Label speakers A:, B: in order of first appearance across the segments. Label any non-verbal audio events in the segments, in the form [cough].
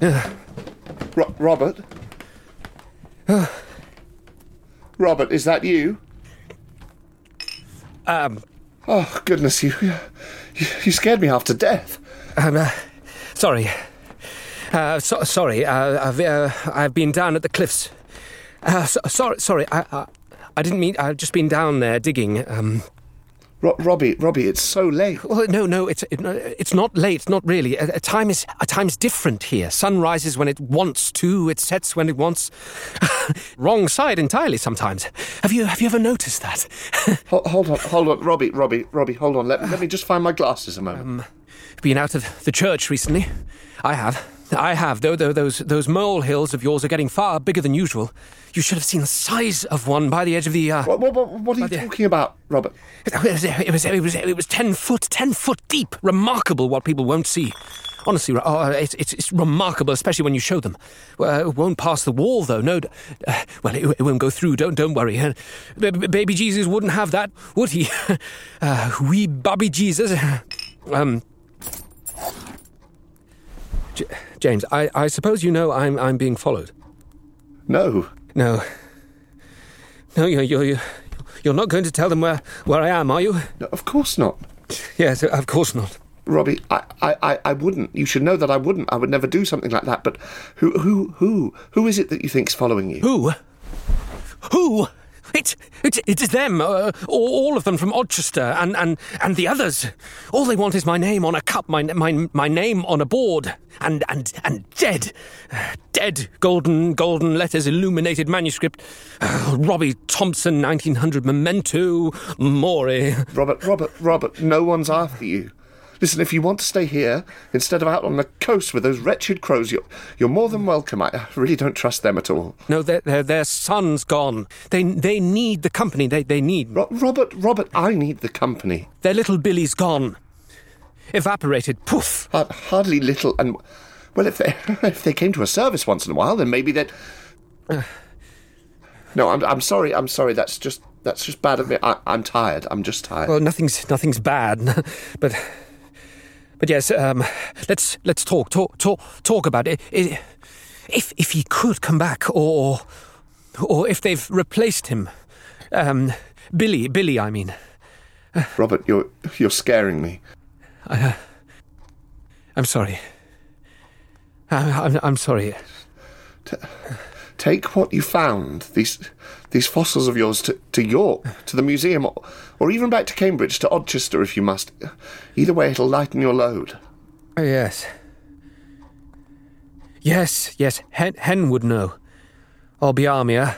A: Ro- Robert? Robert, is that you?
B: Um,
A: Oh, goodness, you, you, you scared me half to death.
B: um, uh, sorry. Uh, so, sorry, uh, I've, uh, I've been down at the cliffs. Uh, so, sorry, sorry, I, I, I didn't mean, I've just been down there digging. Um,
A: Ro- Robbie, Robbie, it's so late.
B: well, no, no, it's it, it's not late, not really. A, a time is a time's different here. Sun rises when it wants to, it sets when it wants. [laughs] Wrong side entirely sometimes. Have you have you ever noticed that? [laughs]
A: Ho- hold on, hold on, Robbie, Robbie, Robbie, hold on. Let, let me just find my glasses a moment.
B: Um, been out of the church recently? I have. I have. Though, though those those mole hills of yours are getting far bigger than usual. You should have seen the size of one by the edge of the. Uh,
A: what, what, what, are you talking about, Robert?
B: It was, it was it was it was ten foot ten foot deep. Remarkable what people won't see. Honestly, oh, it's, it's it's remarkable, especially when you show them. Well, it won't pass the wall though. No, uh, well, it, it won't go through. Don't don't worry. Uh, b- baby Jesus wouldn't have that, would he? [laughs] uh, wee baby Jesus. [laughs] Um, J- James, I, I suppose you know I'm I'm being followed.
A: No.
B: No, no, you're you're you're- you're not going to tell them where where I am, are you?
A: no, of course not.
B: Yes, of course not.
A: Robbie, I, I, I, I wouldn't. You should know that I wouldn't. I would never do something like that. But who, who, who, who is it that you think's following you?
B: Who? Who? It, it, it is them, uh, all of them from Odchester, and, and, and the others. All they want is my name on a cup, my, my, my name on a board, and, and, and dead. Dead. Golden, golden letters, illuminated manuscript. Uh, Robbie Thompson, 1900 memento mori.
A: Robert, Robert, Robert, no one's after you. Listen, if you want to stay here instead of out on the coast with those wretched crows, you're, you're more than welcome. I really don't trust them at all.
B: No, their, their, their son's gone. They, they need the company they, they need.
A: Ro- Robert, Robert, I need the company.
B: Their little Billy's gone. Evaporated. Poof.
A: Hard, hardly little, and well, if they [laughs] if they came to a service once in a while, then maybe they'd. [sighs] No, I'm I'm sorry. I'm sorry. That's just that's just bad of me. I, I'm tired. I'm just tired.
B: Well, nothing's nothing's bad, [laughs] but but yes, um, let's let's talk talk talk talk about it. I- If if he could come back, or or if they've replaced him, um, Billy Billy, I mean,
A: Robert, you're you're scaring me.
B: I'm sorry. I, I'm I'm sorry.
A: Take what you found these these fossils of yours to, to York, to the museum, or, or even back to Cambridge, to Odchester if you must. Either way, it'll lighten your load.
B: Oh, yes. Yes, yes. Hen, Hen would know. Or Biarmia.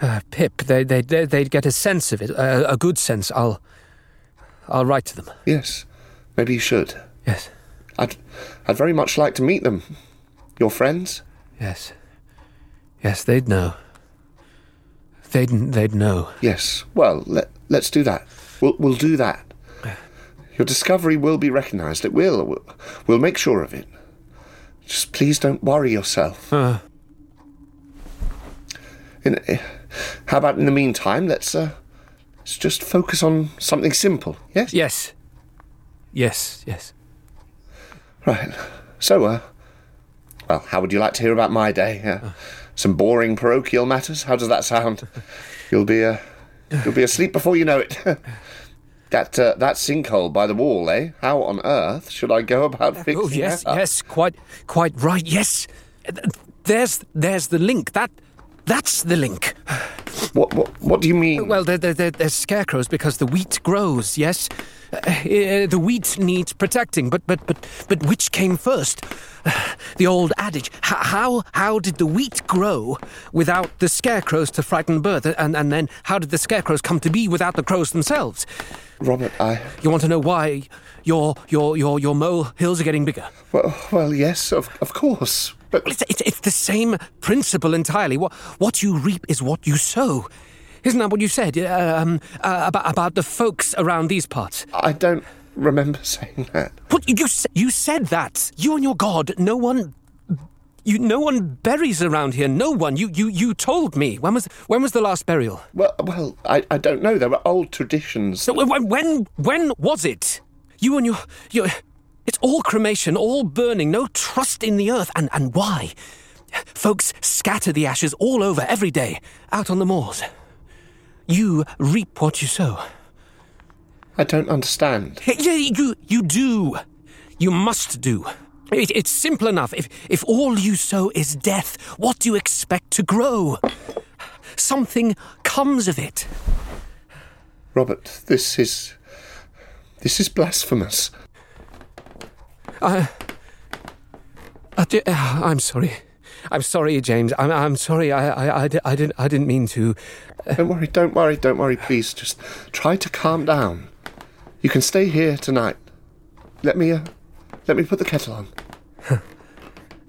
B: Uh, Pip, they, they, they, they'd get a sense of it, a, a good sense. I'll, I'll write to them.
A: Yes, maybe you should.
B: Yes,
A: I'd I'd very much like to meet them. Your friends.
B: yes. Yes, they'd know. They'd, they'd know.
A: Yes. Well, let let's do that. We'll we'll do that. Your discovery will be recognised. It will. We'll, we'll make sure of it. Just please don't worry yourself.
B: Uh,
A: In, eh, how about in the meantime, let's uh, let's just focus on something simple. Yes.
B: yes. Yes, yes.
A: Right. So, uh, well, how would you like to hear about my day? Uh, some boring parochial matters. How does that sound? You'll be uh, you'll be asleep before you know it. [laughs] that uh, that sinkhole by the wall, eh? How on earth should I go about fixing
B: Oh, yes,
A: that up?
B: yes. Quite, quite right. Yes. There's, there's the link. That, that's the link.
A: What what what do you mean?
B: Well, they're, they're, they're, scarecrows because the wheat grows, yes? Uh, uh, the wheat needs protecting, but, but, but, but which came first? The old adage. How, how did the wheat grow without the scarecrows to frighten birds? And, and then how did the scarecrows come to be without the crows themselves?
A: Robert, I
B: You want to know why your, your, your, your mole hills are getting bigger?
A: well, well yes, of of course, but
B: It's, it's, it's the same principle entirely. What, what you reap is what you sow. Isn't that what you said um, uh, about about the folks around these parts?
A: I don't remember [laughs] saying that.
B: What you you said that you and your god. No one, you no one buries around here. No one. You you you told me. When was when was the last burial?
A: Well, well, I, I don't know. There are old traditions.
B: So when when when was it? You and your your. It's all cremation, all burning, no trust in the earth. And, and why? Folks scatter the ashes all over every day, out on the moors. You reap what you sow.
A: I don't understand.
B: Yeah, you, you do. You must do. It, it's simple enough. If, if all you sow is death, what do you expect to grow? Something comes of it.
A: Robert, this is. This is blasphemous.
B: I, I uh, I'm sorry. I'm sorry, James. I'm, I'm sorry. I, I, I, I, didn't, I didn't mean to.
A: Don't worry, don't worry, don't worry, please. Just try to calm down. You can stay here tonight. Let me, uh, let me put the kettle on. [laughs]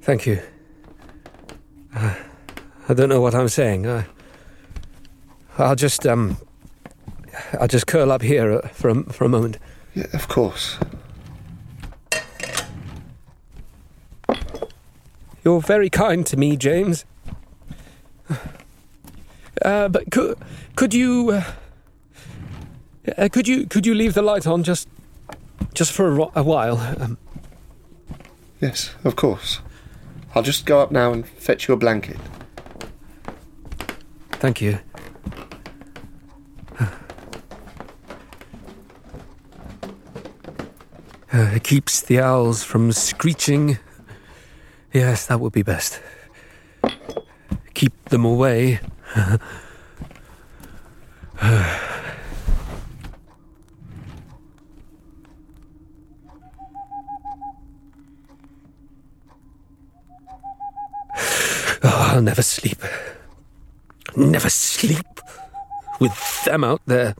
B: Thank you. Uh, I don't know what I'm saying. I, I'll just, um, I'll just curl up here uh, for a, for a moment.
A: Yeah, of course.
B: You're very kind to me, James. Uh, but could could you uh, uh, could you could you leave the light on just just for a, ro- a while? Um,
A: Yes, of course. I'll just go up now and fetch you a blanket.
B: thank you. Uh, it keeps the owls from screeching. Yes, that would be best. Keep them away. [laughs] Oh, I'll never sleep. Never sleep with them out there.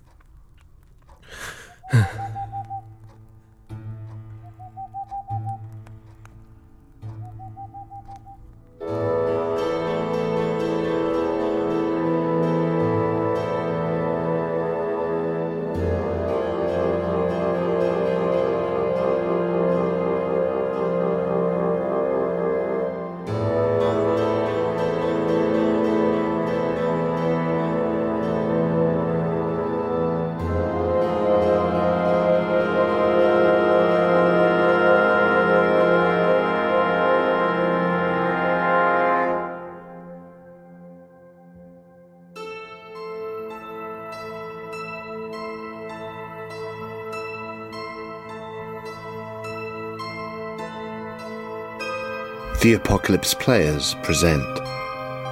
A: The Apocalypse Players present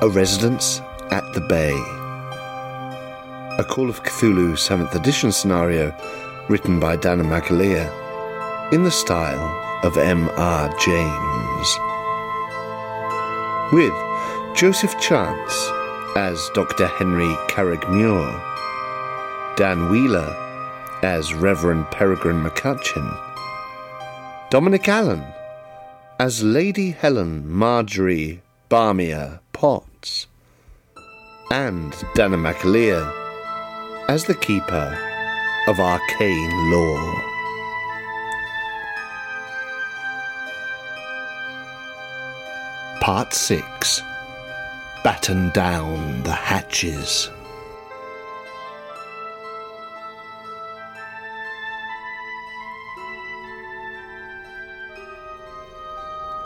A: A Residence at the Bay. A Call of Cthulhu 7th edition scenario written by Danann McAleer in the style of M.R. James. With Joseph Chance as Dr. Henry Carrick-Muir, Dan Wheeler as Reverend Peregrine McCutcheon, Dominic Allen as Lady Helen Marjorie Barmia Potts, and Danann McAleer as the keeper of arcane lore. Part 6 Batten Down the Hatches.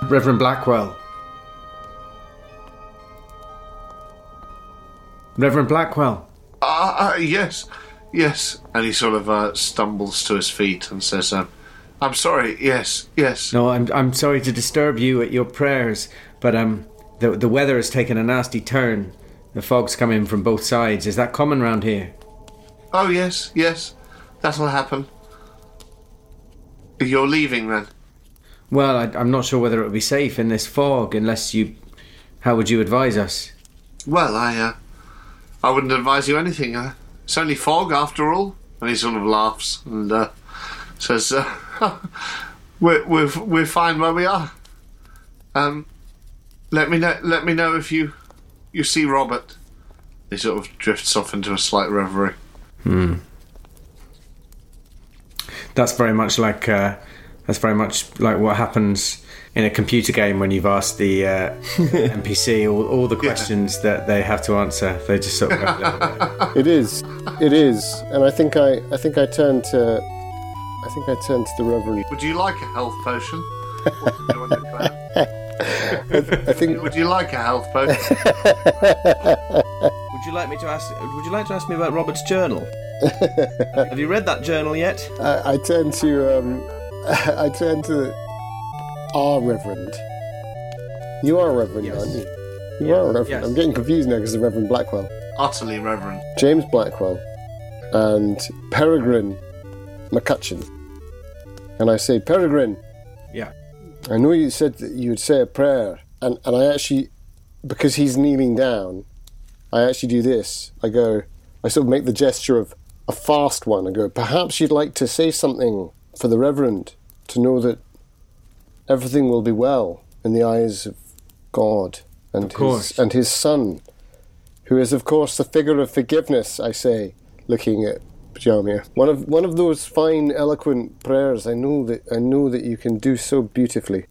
C: Reverend Blackwell. Reverend Blackwell.
A: Ah, uh, yes, yes. And he sort of uh, stumbles to his feet and says, um, I'm sorry, yes, yes.
C: No, I'm I'm sorry to disturb you at your prayers, but um the the weather has taken a nasty turn. The fog's coming from both sides. Is that common round here?
A: Oh, yes, yes. That'll happen. You're leaving then?
C: Well, I, I'm not sure whether it would be safe in this fog unless you. How would you advise us?
A: Well, I, uh, I wouldn't advise you anything. Uh, it's only fog after all. And he sort of laughs and uh, says, uh, [laughs] we're, we're, we're fine where we are. Um, let me know, let me know if you, you see Robert. He sort of drifts off into a slight reverie. Hmm.
C: That's very much like uh, that's very much like what happens in a computer game when you've asked the uh, [laughs] NPC all, all the questions that they have to answer. They just sort of go a little. [laughs]
D: It is. It is. And I think I I think I turned to I think I turned to the Reverend.
A: Would you like a health potion? What do you want to declare?
D: I think
A: Would you like a health potion? [laughs]
E: Would you like me to ask? Would you like to ask me about Robert's journal? Have you read that journal yet?
D: I, I turned to um [laughs] I turned to our Reverend. You are a Reverend,
C: Yes.
D: aren't you? You are a Reverend.
C: Yes.
D: I'm getting confused now because of Reverend Blackwell.
A: Utterly Reverend.
D: James Blackwell and Peregrine McCutcheon. And I say, Peregrine,
C: Yeah.
D: I know you said that you would say a prayer, and, and I actually, because he's kneeling down, I actually do this. I go, I sort of make the gesture of a fast one. I go, perhaps you'd like to say something for the Reverend to know that everything will be well in the eyes of God and
C: course.
D: his and his Son, who is of course the figure of forgiveness. I say, looking at Jamir. One of one of those fine, eloquent prayers. I know that I know that you can do so beautifully.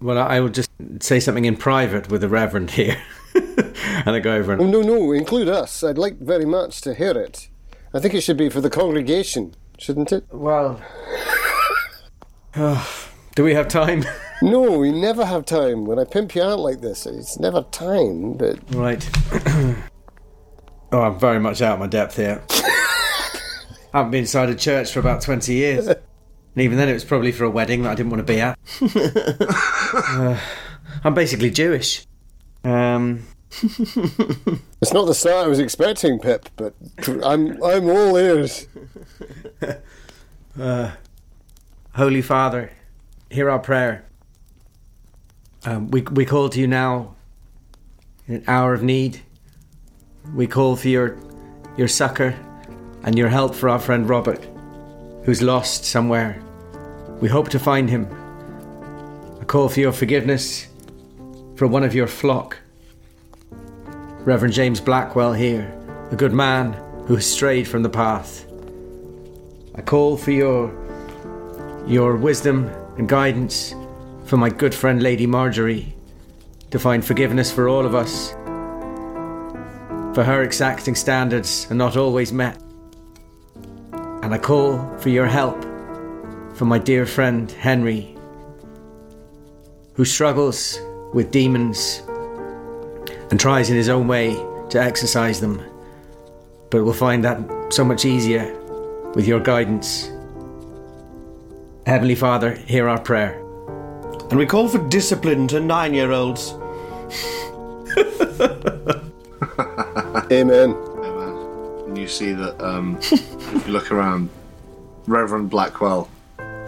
C: Well, I I would just say something in private with the Reverend here, [laughs] and I go over
D: Oh no, no, include us. I'd like very much to hear it. I think it should be for the congregation, shouldn't it?
C: well. [sighs] Do we have time? [laughs]
D: No, we never have time. When I pimp you out like this, it's never time. But
C: Right. [clears throat] oh, I'm very much out of my depth here. I [laughs] haven't been inside a church for about 20 years. And even then, it was probably for a wedding that I didn't want to be at. [laughs] Uh, I'm basically Jewish. Um,
D: it's not the start I was expecting, Pip. But I'm I'm all ears.
C: Holy Father, hear our prayer. Um, we, we call to you now in an hour of need. We call for your, your succor and your help for our friend Robert, who's lost somewhere. We hope to find him. I call for your forgiveness for one of your flock. Reverend James Blackwell here, a good man who has strayed from the path. I call for your your wisdom and guidance for my good friend Lady Marjorie to find forgiveness for all of us. For her exacting standards are not always met. And I call for your help for my dear friend Henry, who struggles with demons and tries in his own way to exorcise them, but will find that so much easier with your guidance. Heavenly Father, hear our prayer.
E: And we call for discipline to nine-year-olds.
D: Amen. [laughs] Amen.
A: And you see that um, [laughs] if you look around, Reverend Blackwell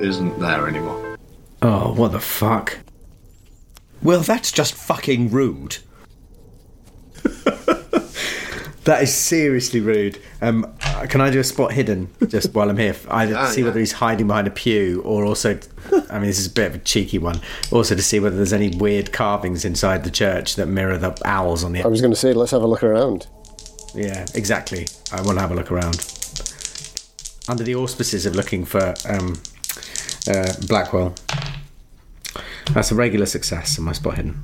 A: isn't there anymore.
C: Oh, what the fuck?
E: Well, that's just fucking rude. [laughs]
C: That is seriously rude. Um, uh, can I do a spot hidden just while I'm here? [laughs] Either
A: Yeah,
C: to see
A: yeah.
C: whether he's hiding behind a pew, or also, I mean, this is a bit of a cheeky one. Also to see whether there's any weird carvings inside the church that mirror the owls on the.
D: I was going to say, let's have a look around.
C: Yeah, exactly. I want to have a look around. Under the auspices of looking for um, uh, Blackwell. That's a regular success in my spot hidden.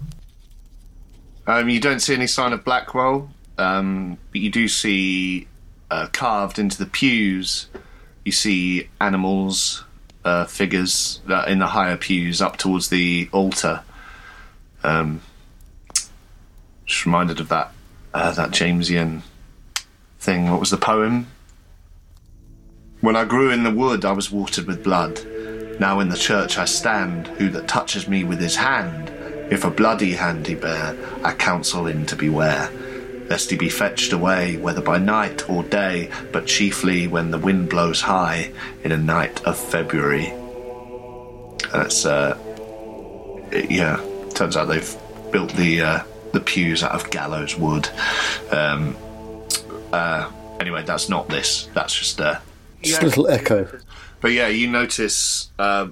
A: Um, you don't see any sign of Blackwell, um, but you do see uh, carved into the pews. You see animals, uh, figures in the higher pews up towards the altar. Um, just reminded of that uh, that Jamesian thing. What was the poem? When I grew in the wood, I was watered with blood. Now in the church I stand. Who that touches me with his hand? If a bloody hand he bear, I counsel him to beware, lest he be fetched away, whether by night or day, but chiefly when the wind blows high in a night of February. That's uh, it- yeah. Turns out they've built the uh, the pews out of gallows wood. Um, uh, anyway, that's not this. That's just uh,
D: Just a little echo.
A: but yeah, you notice uh,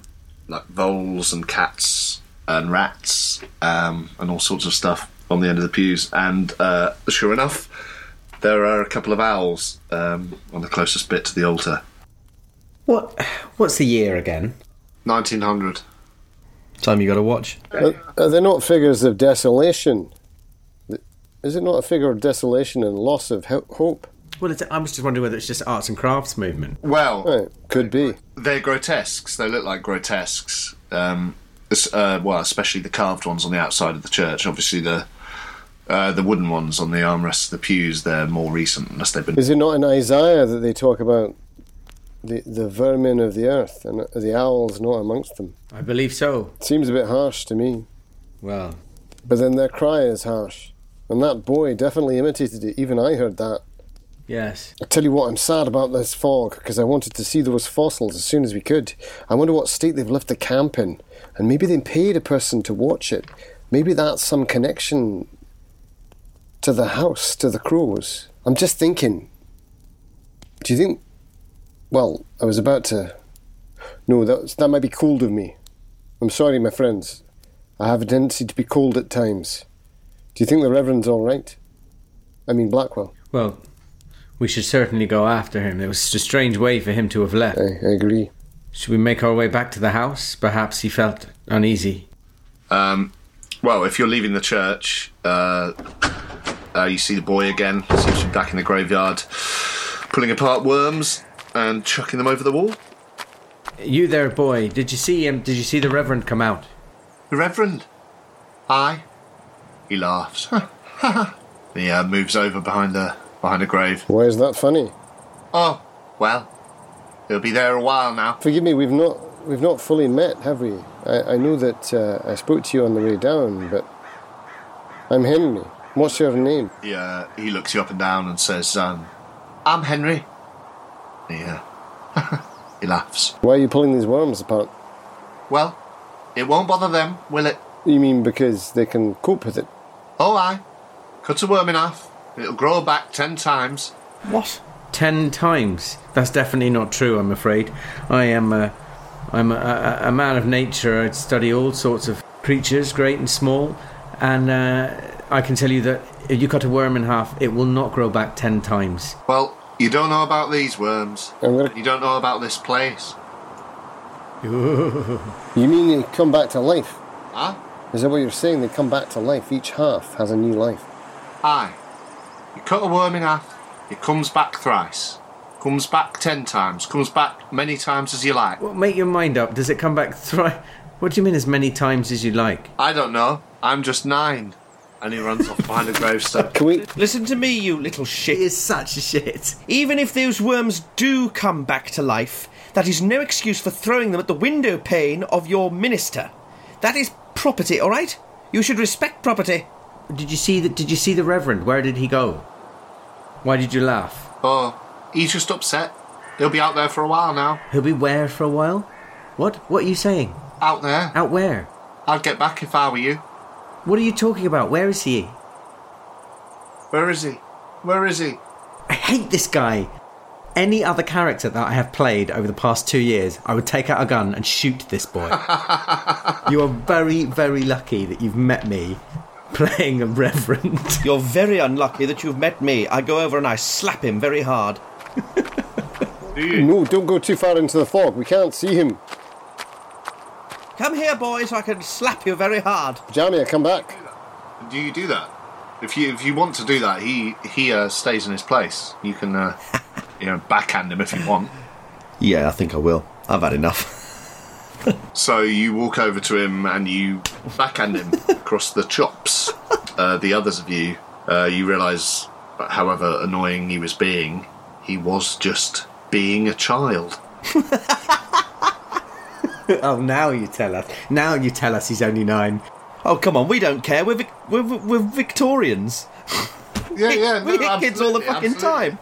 A: like voles and cats and rats um, and all sorts of stuff on the end of the pews. And uh, sure enough, There are a couple of owls um, on the closest bit to the altar.
C: What? What's the year again?
A: 1900.
E: Time you got to watch.
D: Are, are they not figures of desolation? Is it not a figure of desolation and loss of hope?
C: Well, it's, I was just wondering whether it's just arts and crafts movement.
A: Well,
D: Right, could be.
A: they're grotesques. They look like grotesques. Um, uh, well, especially the carved ones on the outside of the church. Obviously, the uh, the wooden ones on the armrests of the pews. They're more recent, unless they've been.
D: Is it not in Isaiah that they talk about the the vermin of the earth and the owls not amongst them?
C: I believe so.
D: It Seems a bit harsh to me.
C: Well,
D: But then their cry is harsh. And that boy definitely imitated it. Even I heard that.
C: yes.
D: I tell you what, I'm sad about this fog because I wanted to see those fossils as soon as we could. I wonder what state they've left the camp in. And maybe they paid a person to watch it. Maybe that's some connection to the house, to the crows. I'm just thinking. Do you think. Well, I was about to. No, that, that might be cold of me. I'm sorry, my friends. I have a tendency to be cold at times. Do you think the Reverend's all right? I mean, Blackwell.
C: Well, we should certainly go after him. It was a strange way for him to have left.
D: I, I agree.
C: Should we make our way back to the house? Perhaps he felt uneasy.
A: Um, well, if you're leaving the church, uh, uh, you see the boy again. Seems to be back in the graveyard, pulling apart worms and chucking them over the wall.
C: You there, boy? Did you see him? Did you see the Reverend come out?
A: The Reverend. Aye. He laughs. he uh, moves over behind the behind a grave.
D: Why is that funny?
A: Oh, well, he'll be there a while now.
D: Forgive me, we've not we've not fully met, have we? I, I know that uh, I spoke to you on the way down, but I'm Henry. What's your name?
A: He uh, he looks you up and down and says, um, "I'm Henry." He uh, [laughs] he laughs.
D: Why are you pulling these worms apart?
A: Well, it won't bother them, will it?
D: You mean because they can cope with it?
A: Oh, aye. Cut a worm in half. It'll grow back ten times.
E: What?
C: Ten times. That's definitely not true. I'm afraid. I am. A, I'm a, a, a man of nature. I study all sorts of creatures, great and small, and uh, I can tell you that if you cut a worm in half, it will not grow back ten times.
A: Well, you don't know about these worms.
D: I'm gonna.
A: You don't know about this place.
D: You mean they come back to life?
A: Huh?
D: Is that what you're saying? They come back to life. Each half has a new life.
A: Aye. You cut a worm in half, it comes back thrice. Comes back ten times. Comes back many times as you like.
C: Well, make your mind up. Does it come back thrice? What do you mean as many times as you like?
A: I don't know. I'm just nine. And he runs off behind a gravestone.
D: Can we?
E: Listen to me, you little shit.
C: He is such a shit.
E: Even if those worms do come back to life, that is no excuse for throwing them at the window pane of your minister. That is property, all right? You should respect property.
C: Did you see the Did you see the Reverend? Where did he go? Why did you laugh?
A: Oh, he's just upset. He'll be out there for a while now.
C: He'll be where for a while? What? What are you saying?
A: Out there.
C: Out where?
A: I'd get back if I were you.
C: What are you talking about? Where is he?
A: Where is he? Where is he?
C: I hate this guy. Any other character that I have played over the past two years, I would take out a gun and shoot this boy. [laughs] you are very, very lucky that you've met me playing a reverend. [laughs]
E: You're very unlucky that you've met me. I go over and I slap him very hard. [laughs]
A: Do you?
D: No, don't go too far into the fog. We can't see him.
E: Come here, boys, so I can slap you very hard.
D: Jamia, come back.
A: Do you do that? If you if you want to do that, he he uh, stays in his place. You can uh, [laughs] you know backhand him if you want.
E: Yeah, I think I will. I've had enough. [laughs]
A: So you walk over to him and you backhand him across the chops. Uh, the others of you, uh, you realise, however annoying he was being, he was just being a child. [laughs] [laughs]
C: oh, now you tell us. Now you tell us he's only nine.
E: Oh, come on, we don't care. We're, Vic- we're, we're Victorians.
A: Yeah, yeah. [laughs]
E: we hit kids all the fucking time.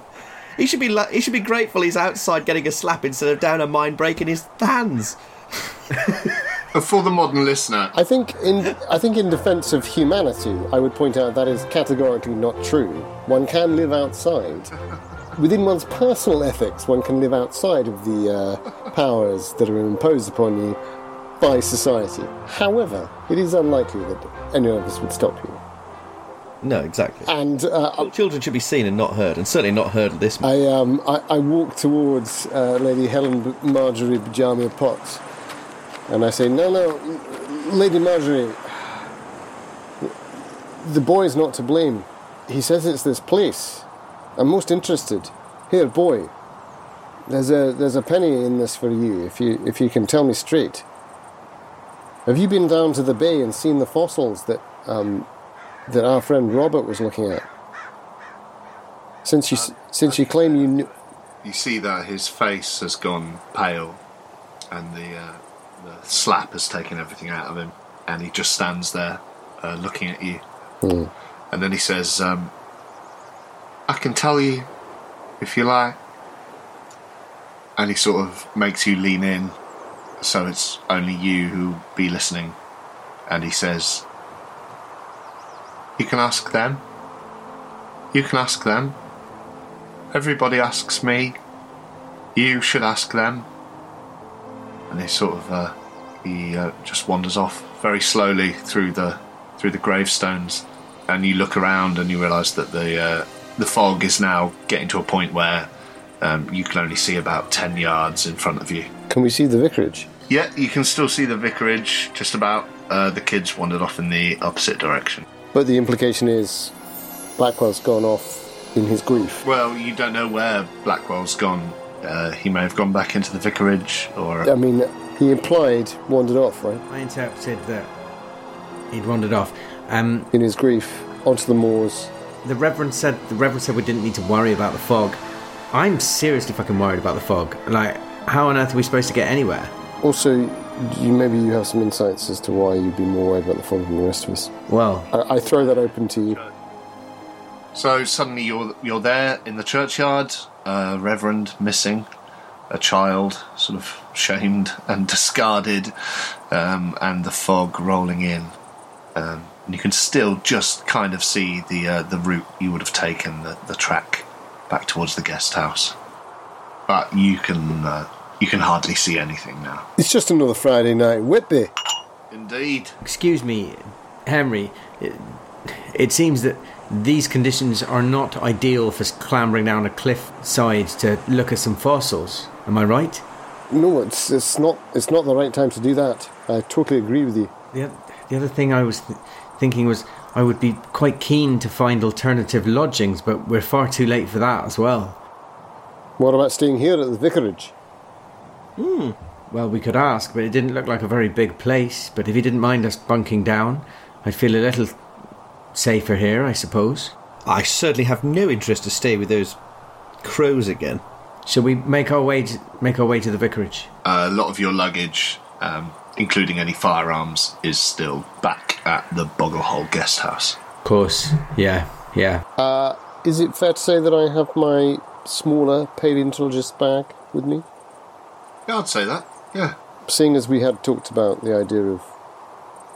E: He should be lu- he should be grateful he's outside getting a slap instead of down a mine breaking his hands. [laughs]
A: For the modern listener,
D: I think in I think in defence of humanity, I would point out that is categorically not true. One can live outside. Within one's personal ethics, one can live outside of the uh, powers that are imposed upon you by society. However, it is unlikely that any of us would stop you.
E: No, exactly.
D: And uh,
E: Children should be seen and not heard, and certainly not heard at this.
D: I um I, I walk towards uh, Lady Helen B- Marjorie Bajamia Potts, and I say, "No, no, Lady Marjorie, the boy's not to blame. He says it's this place. I'm most interested. Here, boy, there's a there's a penny in this for you if you if you can tell me straight. Have you been down to the bay and seen the fossils that um that our friend Robert was looking at?" Since you since you claim you knew,
A: You see that his face has gone pale, and the uh, the slap has taken everything out of him, and he just stands there uh, looking at you. And then he says, um, "I can tell you, if you like." And he sort of makes you lean in, so it's only you who be listening. And he says, "You can ask them. You can ask them." Everybody asks me. You should ask them. And he sort of uh, he uh, just wanders off very slowly through the through the gravestones, and you look around and you realise that the uh, the fog is now getting to a point where um, you can only see about ten yards in front of you.
D: can we see the vicarage?
A: Yeah, you can still see the vicarage. Just about. Uh, the kids wandered off in the opposite direction.
D: But the implication is Blackwell's gone off in his grief.
A: Well, you don't know where Blackwell's gone. Uh, he may have gone back into the vicarage, or
D: I mean, he implied wandered off, right?
C: I interpreted that he'd wandered off. Um,
D: In his grief, onto the moors.
C: The Reverend said the Reverend said we didn't need to worry about the fog. I'm seriously fucking worried about the fog. Like, how on earth are we supposed to get anywhere?
D: Also, you maybe you have some insights as to why you'd be more worried about the fog than the rest of us.
C: Well,
D: I, I throw that open to you.
A: So suddenly you're you're there in the churchyard, a reverend missing, a child sort of shamed and [laughs] discarded, um, and the fog rolling in. Um, and you can still just kind of see the uh, the route you would have taken, the, the track back towards the guest house. But you can uh, you can hardly see anything now.
D: It's just another Friday night Whitby.
A: Indeed.
C: excuse me, Henry. It, it seems that these conditions are not ideal for clambering down a cliff side to look at some fossils. Am I right?
D: No, it's it's not it's not the right time to do that. I totally agree with you.
C: The, the other thing I was th- thinking was I would be quite keen to find alternative lodgings, but we're far too late for that as well.
D: What about staying here at the vicarage? Hmm.
C: Well, we could ask, but it didn't look like a very big place. But if you didn't mind us bunking down, I'd feel a little safer here, I suppose.
E: I certainly have no interest to stay with those crows again.
C: Shall we make our way to, make our way to the vicarage?
A: a lot of your luggage, um, including any firearms, is still back at the Boggle Hole guest house.
C: Of course. Yeah. Yeah.
D: Uh, is it fair to say that I have my smaller paleontologist bag with me?
A: Yeah, I'd say that. Yeah.
D: Seeing as we had talked about the idea of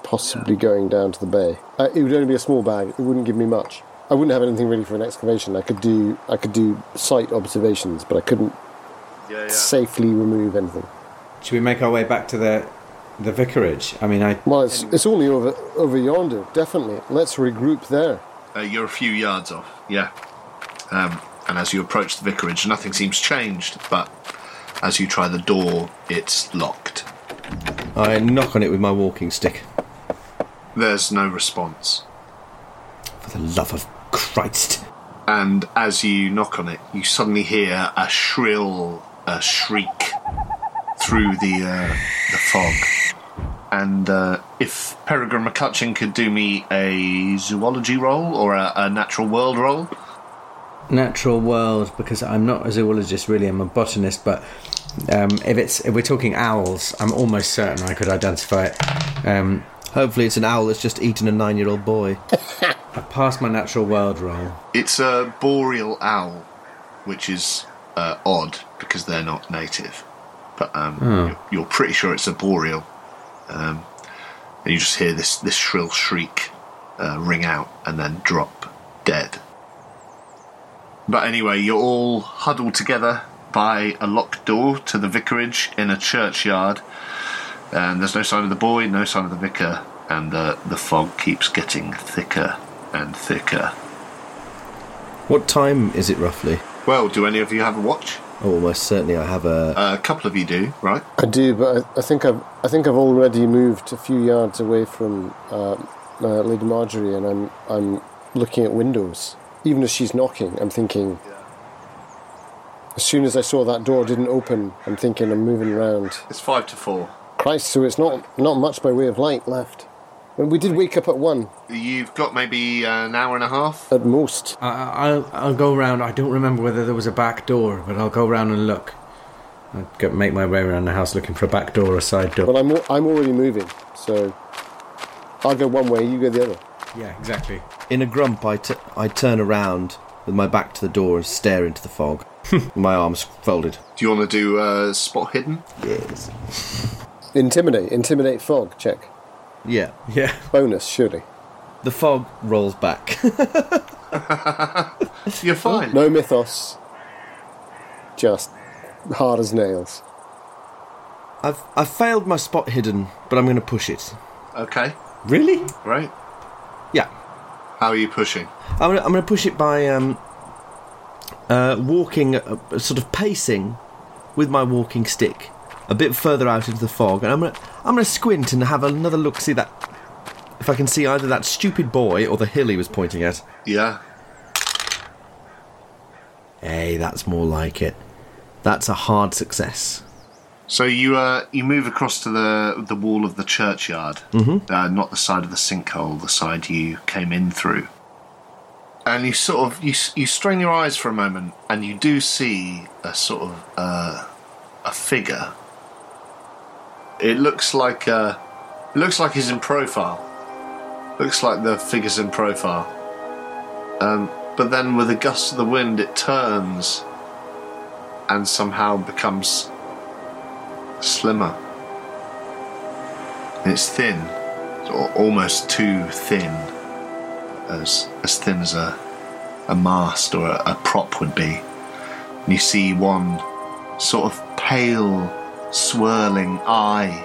D: possibly going down to the bay, uh, it would only be a small bag. It wouldn't give me much. I wouldn't have anything really for an excavation. I could do I could do site observations, but I couldn't
A: Yeah, yeah.
D: safely remove anything.
C: Should we make our way back to the the vicarage? I mean, I
D: Well, it's, it's only over over yonder. Definitely. Let's regroup there.
A: Uh, you're a few yards off. Yeah. Um, and as you approach the vicarage, nothing seems changed, but as you try the door, it's locked.
E: I knock on it with my walking stick.
A: There's no response.
E: For the love of Christ.
A: And as you knock on it, you suddenly hear a shrill uh, shriek through the uh, the fog. And uh, if Peregrine McCutcheon could do me a zoology roll or a, a natural world roll,
C: natural world because I'm not a zoologist really. I'm a botanist, but um, if it's if we're talking owls, I'm almost certain I could identify it. Um,
E: Hopefully, it's an owl that's just eaten a nine year old boy. [laughs]
C: I passed my natural world roll.
A: it's a boreal owl, which is uh, odd because they're not native. But um, you're, you're pretty sure it's a boreal. Um, and you just hear this, this shrill shriek uh, ring out and then drop dead. But anyway, you're all huddled together by a locked door to the vicarage in a churchyard. And there's no sign of the boy, no sign of the vicar, and uh, the fog keeps getting thicker and thicker.
E: What time is it roughly?
A: Well, do any of you have a watch?
E: Oh, most certainly I have a.
A: a couple of you do, right?
D: I do, but I, I think I've I think I've already moved a few yards away from uh, uh, Lady Marjorie, and I'm I'm looking at windows. Even as she's knocking, I'm thinking. As soon as I saw that door didn't open, I'm thinking I'm moving around.
A: It's five to four.
D: Christ, so it's not not much by way of light left. When we did wake up at one
A: You've got maybe an hour and a half.
D: at most.
C: I, I'll I'll go round. I don't remember whether there was a back door, but I'll go round and look. I'll go make my way around the house looking for a back door or a side door.
D: Well, I'm I'm already moving, so I'll go one way, you go the other.
C: yeah, exactly.
E: In a grump, I, t- I turn around with my back to the door and stare into the fog. [laughs] my arms folded.
A: Do you want to do uh, spot hidden?
E: Yes.
D: Intimidate, intimidate fog. Check.
E: Yeah.
C: Yeah.
D: Bonus, surely.
E: The fog rolls back. [laughs] [laughs]
A: You're fine.
D: No mythos. Just hard as nails.
E: I've I've failed my spot hidden, but I'm going to push it.
A: Okay,
C: Really?
A: great.
E: Yeah.
A: How are you pushing?
E: I'm gonna, I'm going to push it by um, uh, walking, uh, sort of pacing with my walking stick a bit further out into the fog, and I'm going to I'm to squint and have another look, see that if I can see either that stupid boy or the hill he was pointing at.
A: Yeah.
E: Hey, that's more like it. That's a hard success.
A: So you uh, you move across to the the wall of the churchyard, mm-hmm. uh, not the side of the sinkhole, the side you came in through. And you sort of you you strain your eyes for a moment, and you do see a sort of uh, a figure. It looks like uh, looks like he's in profile. Looks like the figure's in profile. Um, but then, with a gust of the wind, it turns and somehow becomes slimmer. And it's thin, or almost too thin, as as thin as a a mast or a, a prop would be. And you see one sort of pale, swirling eye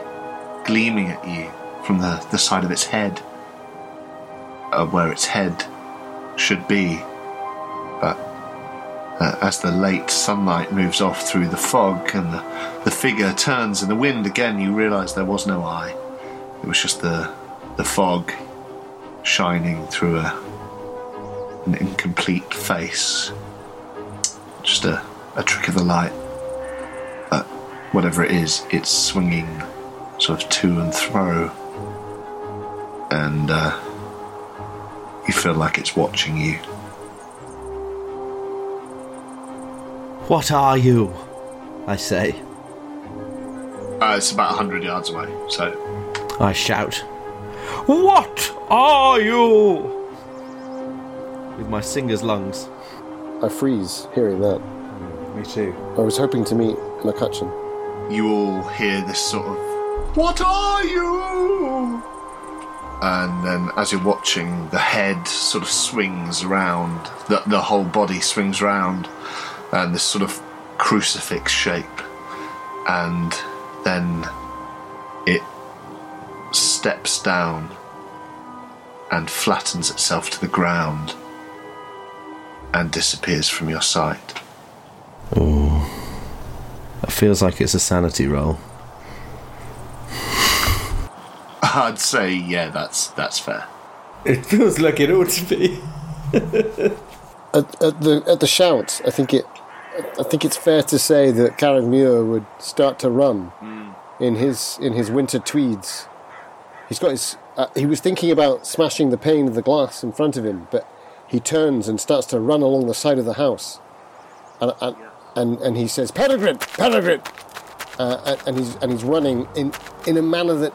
A: gleaming at you from the, the side of its head, uh, where its head should be. But uh, as the late sunlight moves off through the fog and the, the figure turns in the wind again, you realise there was no eye. It was just the the fog shining through a an incomplete face. Just a, a trick of the light. But whatever it is, it's swinging sort of to and fro. And uh, you feel like it's watching you.
E: What are you? I say.
A: Uh, it's about 100 yards away, so
E: I shout. What are you? With my singer's lungs.
D: I freeze hearing that.
C: Me too.
D: I was hoping to meet McCutcheon.
A: You all hear this sort of What are you? And then as you're watching, the head sort of swings around, the, the whole body swings round, and this sort of crucifix shape. And then it steps down and flattens itself to the ground and disappears from your sight.
E: That feels like it's a sanity roll.
A: I'd say, yeah, that's that's fair.
C: It feels like it ought to be.
D: At, at the at the shout, I think it. I think it's fair to say that Carrick-Muir would start to run in his in his winter tweeds. He's got his. Uh, he was thinking about smashing the pane of the glass in front of him, but he turns and starts to run along the side of the house, and and and, and he says, "Peregrine, Peregrine," uh, and- he's and he's running in in a manner that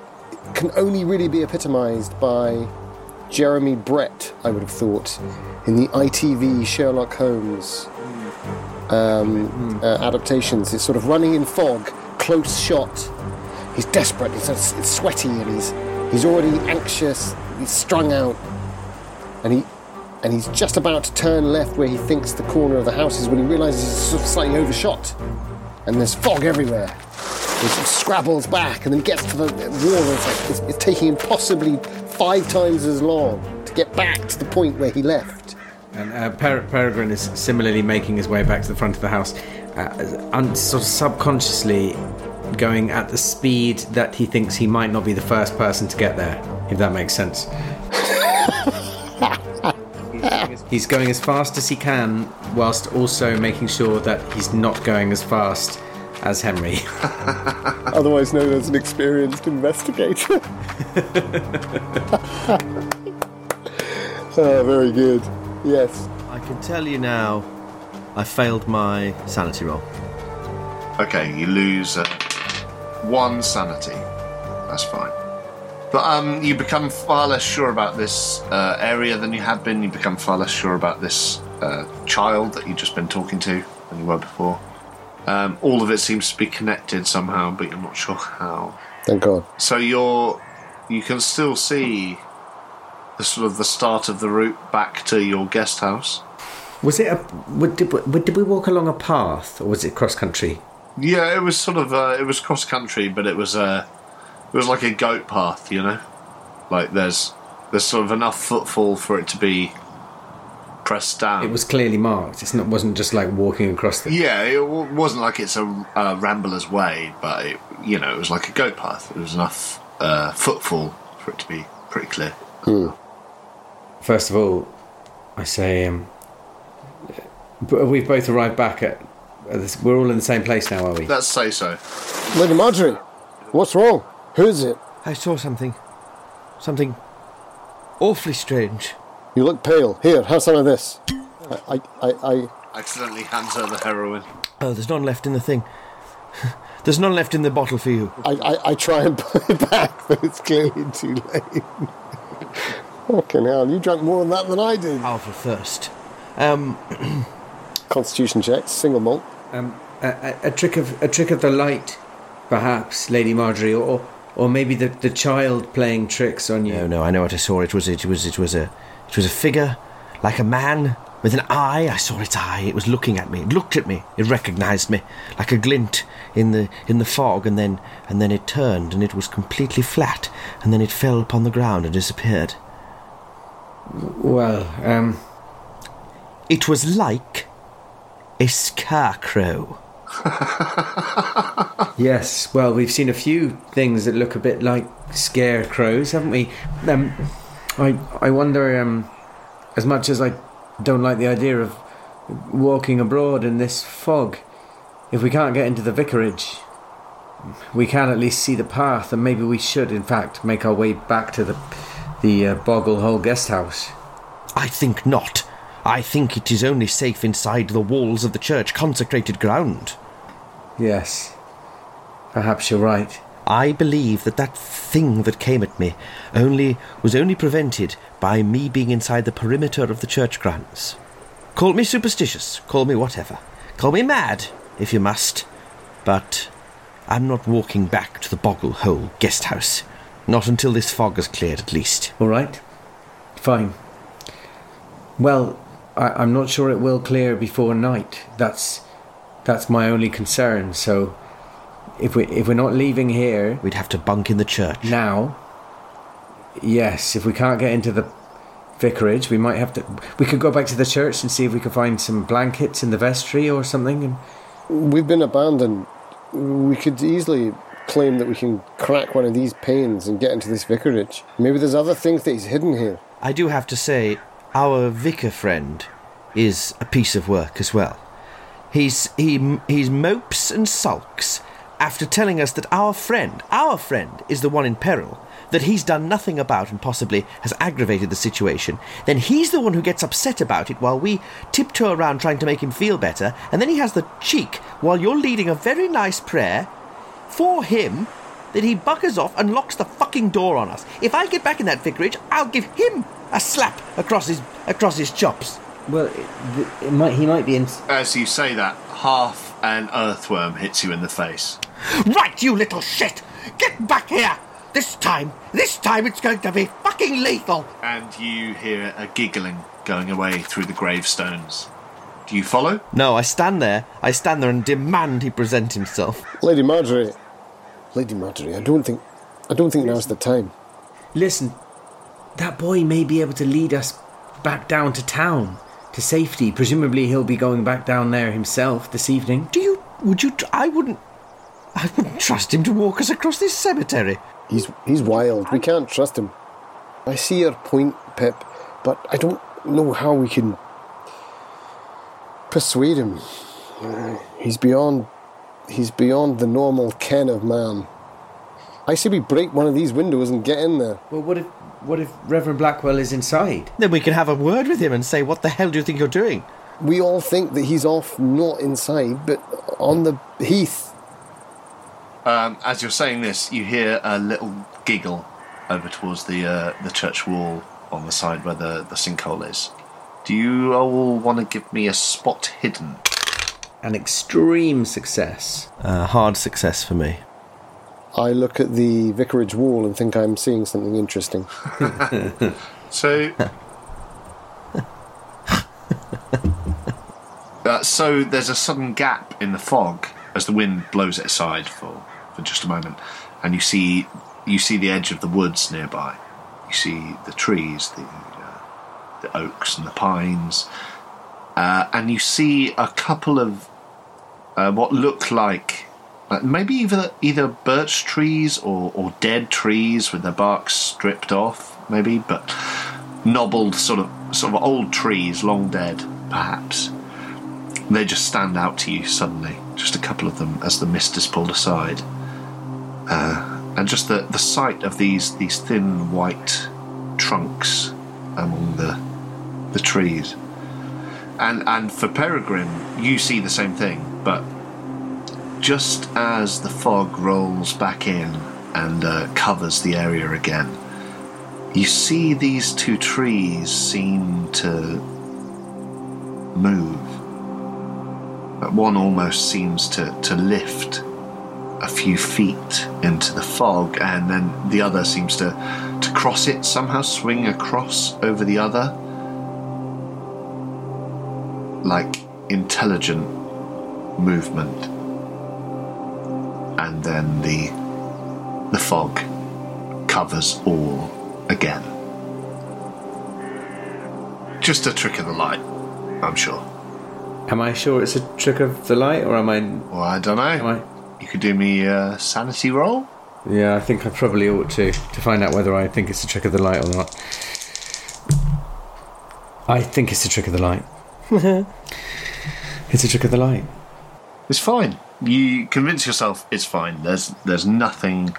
D: can only really be epitomised by Jeremy Brett, I would have thought, in the ITV Sherlock Holmes um, uh, adaptations. It's sort of running in fog, close shot. He's desperate. He's, it's sweaty, and he's he's already anxious. He's strung out, and he and he's just about to turn left where he thinks the corner of the house is when he realises he's sort of slightly overshot, and there's fog everywhere. He sort of scrabbles back and then gets to the wall. And it's, like, it's, it's taking him possibly five times as long to get back to the point where he left.
C: And uh, per- Peregrine is similarly making his way back to the front of the house, uh, un- sort of subconsciously going at the speed that he thinks he might not be the first person to get there, if that makes sense. He's going as fast as he can, whilst also making sure that he's not going as fast as Henry. [laughs] [laughs]
D: Otherwise known as an experienced investigator. oh, [laughs] very good. Yes.
E: I can tell you now, I failed my sanity roll.
A: Okay, you lose uh, one sanity. That's fine. But um, you become far less sure about this uh, area than you have been. You become far less sure about this uh, child that you've just been talking to than you were before. Um, all of it seems to be connected somehow, but you're not sure how.
D: Thank God.
A: So you're you can still see the sort of the start of the route back to your guest house.
C: Was it a. w- Did, w- did we walk along a path, or was it cross country?
A: Yeah, it was sort of uh, it was cross country, but it was uh, it was like a goat path, you know. Like there's there's sort of enough footfall for it to be pressed down.
C: It was clearly marked. It's not wasn't just like walking across the.
A: Yeah, it w- wasn't like it's a, a rambler's way, but it, you know, it was like a goat path. There was enough uh, footfall for it to be pretty clear.
C: First of all, I say, um, we've both arrived back at. at this, we're all in the same place now, are we?
A: Let's say so.
D: Lady Marjorie, what's wrong? Who is it?
E: I saw something. Something awfully strange.
D: You look pale. Here, have some of this. I, I, I, I
A: Accidentally hands her the heroin.
E: Oh, there's none left in the thing. [laughs] there's none left in the bottle for you.
D: I, I, I try and put it back, [laughs] but it's clearly too late. Fucking hell, you drank more than that than I did.
E: Powerful thirst. Um, [clears throat]
D: Constitution checks, single malt.
C: Um, a, a, a trick of a trick of the light, perhaps, Lady Marjorie, or or maybe the, the child playing tricks on you.
E: no, no, I know what I saw. It was it was it was a it was a figure like a man with an eye. I saw its eye. It was looking at me. It looked at me. It recognised me like a glint in the in the fog, and then and then it turned, and it was completely flat, and then it fell upon the ground and disappeared.
C: Well, um,
E: It was like a scarecrow. [laughs]
C: yes. Well, we've seen a few things that look a bit like scarecrows, haven't we? Um, I I wonder. Um, as much as I don't like the idea of walking abroad in this fog, if we can't get into the vicarage, we can at least see the path, and maybe we should, in fact, make our way back to the the uh, Boggle Hole guest house.
E: I think not. I think it is only safe inside the walls of the church consecrated ground.
C: Yes, perhaps you're right.
E: I believe that that thing that came at me only was only prevented by me being inside the perimeter of the church grounds. Call me superstitious, call me whatever. Call me mad, if you must. But I'm not walking back to the Boggle Hole guest house. Not until this fog has cleared, at least.
C: All right, fine. Well, I, I'm not sure it will clear before night. That's that's my only concern. So, if we if we're not leaving here
E: We'd have to bunk in the church.
C: now, yes, if we can't get into the vicarage, we might have to. We could go back to the church and see if we could find some blankets in the vestry or something. And
D: We've been abandoned. We could easily claim that we can crack one of these panes and get into this vicarage. Maybe there's other things that he's hidden here.
E: I do have to say, our vicar friend is a piece of work as well. He's he he mopes and sulks after telling us that our friend, our friend, is the one in peril, that he's done nothing about and possibly has aggravated the situation. Then he's the one who gets upset about it while we tiptoe around trying to make him feel better, and then he has the cheek, while you're leading a very nice prayer for him, that he buckers off and locks the fucking door on us. If I get back in that vicarage, I'll give him a slap across his across his chops.
C: well, it, it might he might be in.
A: As you say that, half an earthworm hits you in the face.
E: Right, you little shit! Get back here! This time, this time it's going to be fucking lethal!
A: And you hear a giggling going away through the gravestones. Do you follow?
E: No, I stand there. I stand there and demand he present himself.
D: Lady Marjorie. Lady Marjorie, I don't think I don't think now's the time.
C: Listen, that boy may be able to lead us back down to town to safety. Presumably, he'll be going back down there himself this evening.
E: Do you? Would you? I wouldn't. I wouldn't trust him to walk us across this cemetery.
D: He's he's wild. We can't trust him. I see your point, Pip, but I don't know how we can persuade him. Uh, He's beyond he's beyond the normal ken of man. I say we break one of these windows and get in there.
C: Well, what if what if Reverend Blackwell is inside?
E: Then we can have a word with him and say, "What the hell do you think you're doing?"
D: We all think that he's off not inside, but on the heath.
A: Um, as you're saying this, you hear a little giggle over towards the uh, the church wall on the side where the, the sinkhole is. Do you all want to give me a spot hidden?
C: An extreme success.
E: Uh, hard success for me.
D: I look at the vicarage wall and think I'm seeing something interesting. [laughs]
A: So, [laughs] uh, so there's a sudden gap in the fog as the wind blows it aside for, for just a moment, and you see you see the edge of the woods nearby. You see the trees, the uh, the oaks and the pines, uh, and you see a couple of uh, what look like maybe either either birch trees or, or dead trees with their bark stripped off, maybe, but knobbled sort of sort of old trees, long dead, perhaps. They just stand out to you suddenly, just a couple of them, as the mist is pulled aside, uh, and just the, the sight of these these thin white trunks among the the trees, and and for Peregrine, you see the same thing, but just as the fog rolls back in and uh, covers the area again, you see these two trees seem to move. One almost seems to, to lift a few feet into the fog, and then the other seems to, to cross it, somehow swing across over the other. Like intelligent movement. And then the the fog covers all again. Just a trick of the light, I'm sure.
C: Am I sure it's a trick of the light, or am I?
A: Well, I don't know.
C: Am I?
A: You could do me a uh, sanity roll.
C: Yeah, I think I probably ought to to find out whether I think it's a trick of the light or not. I think it's a trick of the light. [laughs] it's a trick of the light.
A: It's fine. You convince yourself it's fine. There's there's nothing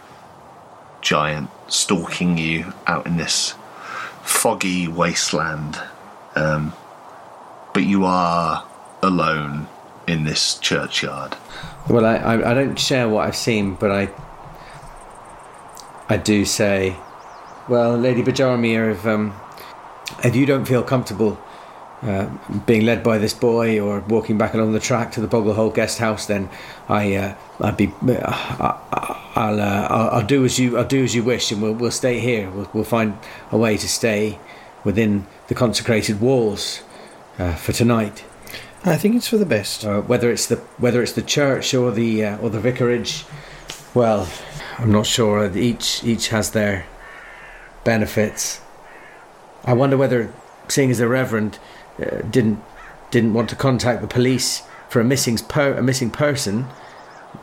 A: giant stalking you out in this foggy wasteland. Um, but you are alone in this churchyard.
C: Well, I, I I don't share what I've seen, but I I do say, well, Lady Bajarmir, if um, if you don't feel comfortable uh, being led by this boy or walking back along the track to the Boggle Hole Guest House, then I uh, I'd be uh, I'll, uh, I'll I'll do as you I'll do as you wish, and we'll we'll stay here. We'll we'll find a way to stay within the consecrated walls uh, for tonight.
E: I think it's for the best.
C: Uh, whether it's the whether it's the church or the uh, or the vicarage, well, I'm not sure. Each each has their benefits. I wonder whether, seeing as the reverend uh, didn't didn't want to contact the police for a missing per, a missing person,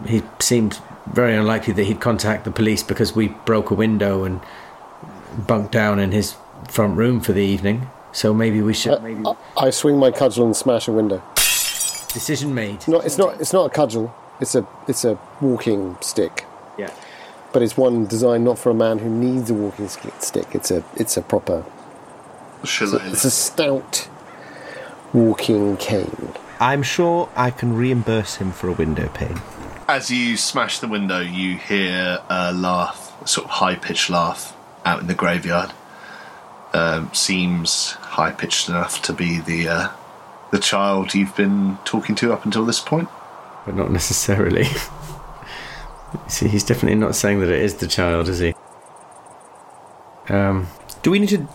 C: he seemed very unlikely that he'd contact the police because we broke a window and bunked down in his front room for the evening. So maybe we should. maybe
D: I, I swing my cudgel and smash a window.
C: decision made.
D: No, it's not. It's not a cudgel. It's a. It's a walking stick.
C: Yeah.
D: But it's one designed not for a man who needs a walking stick. It's a. It's a proper. It's a, it's a stout walking cane.
E: I'm sure I can reimburse him for a window pane.
A: As you smash the window, you hear a laugh, a sort of high pitched laugh out in the graveyard. Um, seems high pitched enough to be the uh, the child you've been talking to up until this point.
C: but not necessarily. [laughs] See, he's definitely not saying that it is the child, is he? Um,
E: Do we need to?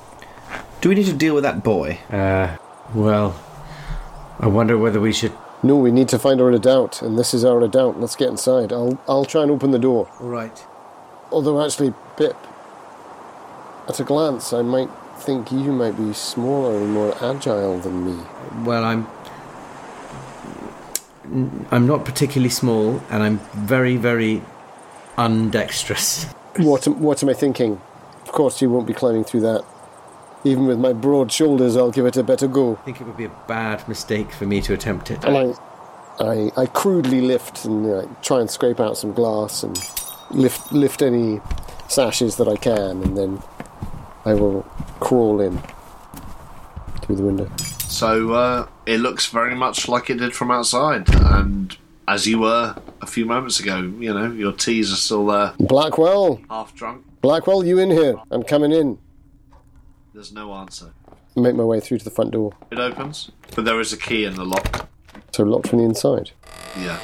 E: Do we need to deal with that boy?
C: uh, well, I wonder whether we should.
D: No, we need to find our redoubt, and this is our redoubt. Let's get inside. I'll. I'll try and open the door.
C: All right.
D: Although actually, Pip, at a glance, I might think you might be smaller and more agile than me.
C: Well, I'm. I'm not particularly small, and I'm very, very undexterous.
D: What what am I thinking? Of course, you won't be climbing through that. Even with my broad shoulders, I'll give it a better go.
C: I think it would be a bad mistake for me to attempt it.
D: And I, I, I crudely lift and you know, try and scrape out some glass and lift lift any sashes that I can, and then I will crawl in through the window.
A: So uh, it looks very much like it did from outside, and as you were a few moments ago, you know your teas are still there,
D: Blackwell,
A: half drunk.
D: Blackwell, you in here? I'm coming in.
A: There's no answer.
D: Make my way through to the front door.
A: It opens, but there is a key in the lock.
D: So locked from the inside.
A: Yeah.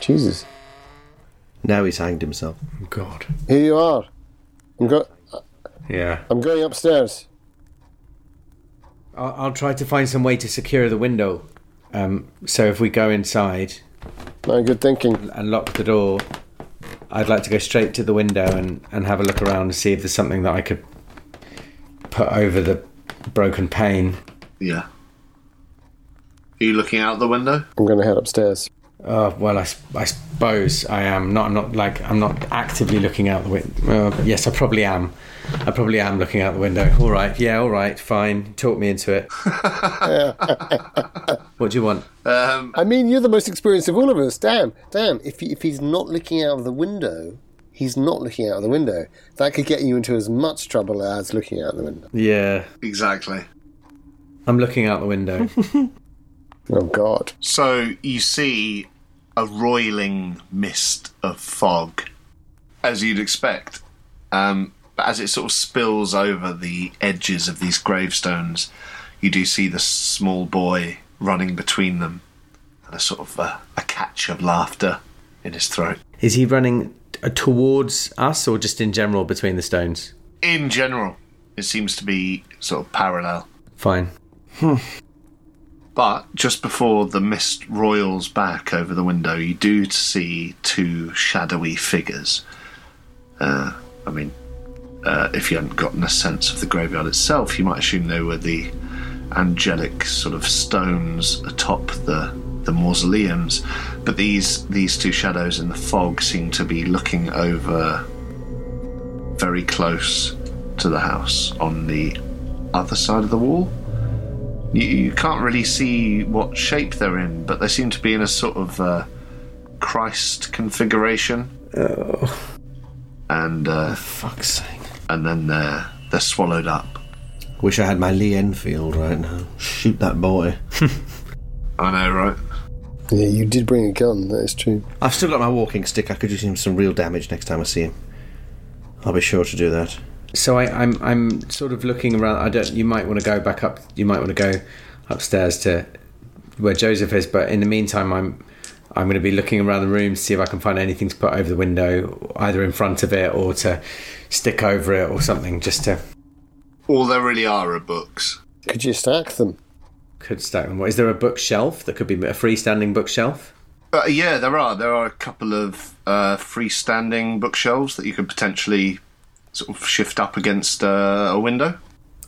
D: Jesus.
E: Now he's hanged himself.
C: God.
D: Here you are. I'm go.
C: Yeah.
D: I'm going upstairs.
C: I'll, I'll try to find some way to secure the window. Um, so if we go inside
D: My good thinking.
C: and lock the door, I'd like to go straight to the window and, and have a look around and see if there's something that I could put over the broken pane.
A: Yeah. Are you looking out the window?
D: I'm going to head upstairs.
C: Uh, well, I, I suppose I am. Not, I'm not like I'm not actively looking out the window. Uh, yes, I probably am. I probably am looking out the window. All right, yeah, all right, fine. Talk me into it. [laughs] what do you want?
A: Um,
D: I mean, you're the most experienced of all of us. Damn, damn. If he, if he's not looking out of the window, he's not looking out of the window. That could get you into as much trouble as looking out the window.
C: Yeah,
A: exactly.
C: I'm looking out the window. [laughs]
D: Oh God.
A: So you see a roiling mist of fog, as you'd expect. Um, but as it sort of spills over the edges of these gravestones, you do see the small boy running between them, and a sort of uh, a catch of laughter in his throat.
C: Is he running towards us or just in general between the stones?
A: In general, it seems to be sort of parallel.
C: Fine.
A: But just before the mist roils back over the window, you do see two shadowy figures. Uh, I mean, uh, if you hadn't gotten a sense of the graveyard itself, you might assume they were the angelic sort of stones atop the the mausoleums. But these these two shadows in the fog seem to be looking over very close to the house on the other side of the wall. You, you can't really see what shape they're in, but they seem to be in a sort of uh, Christ configuration. Oh. And uh,
C: Fuck's sake.
A: and then they're they're swallowed up.
E: Wish I had my Lee Enfield right now. Shoot that boy. [laughs]
A: I know, right?
D: Yeah, you did bring a gun. That is true.
E: I've still got my walking stick. I could do him some real damage next time I see him. I'll be sure to do that.
C: So I, I'm I'm sort of looking around. I don't. You might want to go back up. You might want to go upstairs to where Joseph is. But in the meantime, I'm I'm going to be looking around the room to see if I can find anything to put over the window, either in front of it or to stick over it or something, just to
A: All there really are are books.
D: Could you stack them?
C: Could stack them. Is there a bookshelf that could be a freestanding bookshelf?
A: Uh, yeah, there are. There are a couple of uh, freestanding bookshelves that you could potentially sort of shift up against uh, a window.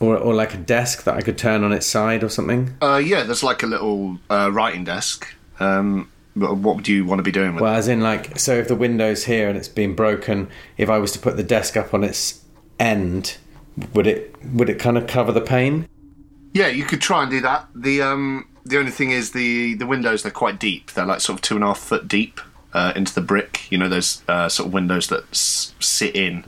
C: Or, or like a desk that I could turn on its side or something.
A: Uh, yeah, there's like a little uh, writing desk. Um, what would you want to be doing with it?
C: Well, as in like, so if the window's here and it's been broken, if I was to put the desk up on its end, would it would it kind of cover the pane?
A: Yeah, you could try and do that. The um, the only thing is the the windows they're quite deep. They're like sort of two and a half foot deep uh, into the brick. You know those uh, sort of windows that s- sit in.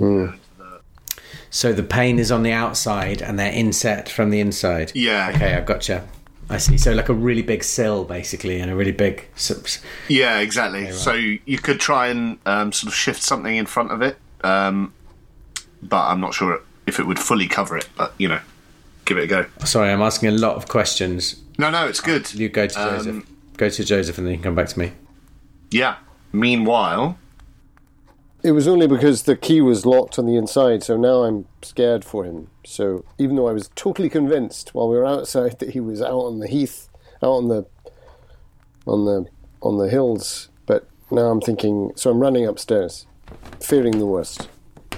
C: So the pane is on the outside and they're inset from the inside.
A: Yeah.
C: Okay, I've gotcha. I see. So like a really big sill, basically, and a really big.
A: Yeah, exactly. So you could try and um, sort of shift something in front of it, um, but I'm not sure if it would fully cover it. But you know, give it a go.
C: Sorry, I'm asking a lot of questions.
A: No, no, it's good.
C: You go to Joseph.
A: Um,
C: Go to Joseph, and then you can come back to me.
A: Yeah. Meanwhile,
D: It was only because the key was locked on the inside, so now I'm scared for him. So even though I was totally convinced while we were outside [laughs] that he was out on the heath, out on the on the on the hills, but now I'm thinking. So I'm running upstairs, fearing the worst.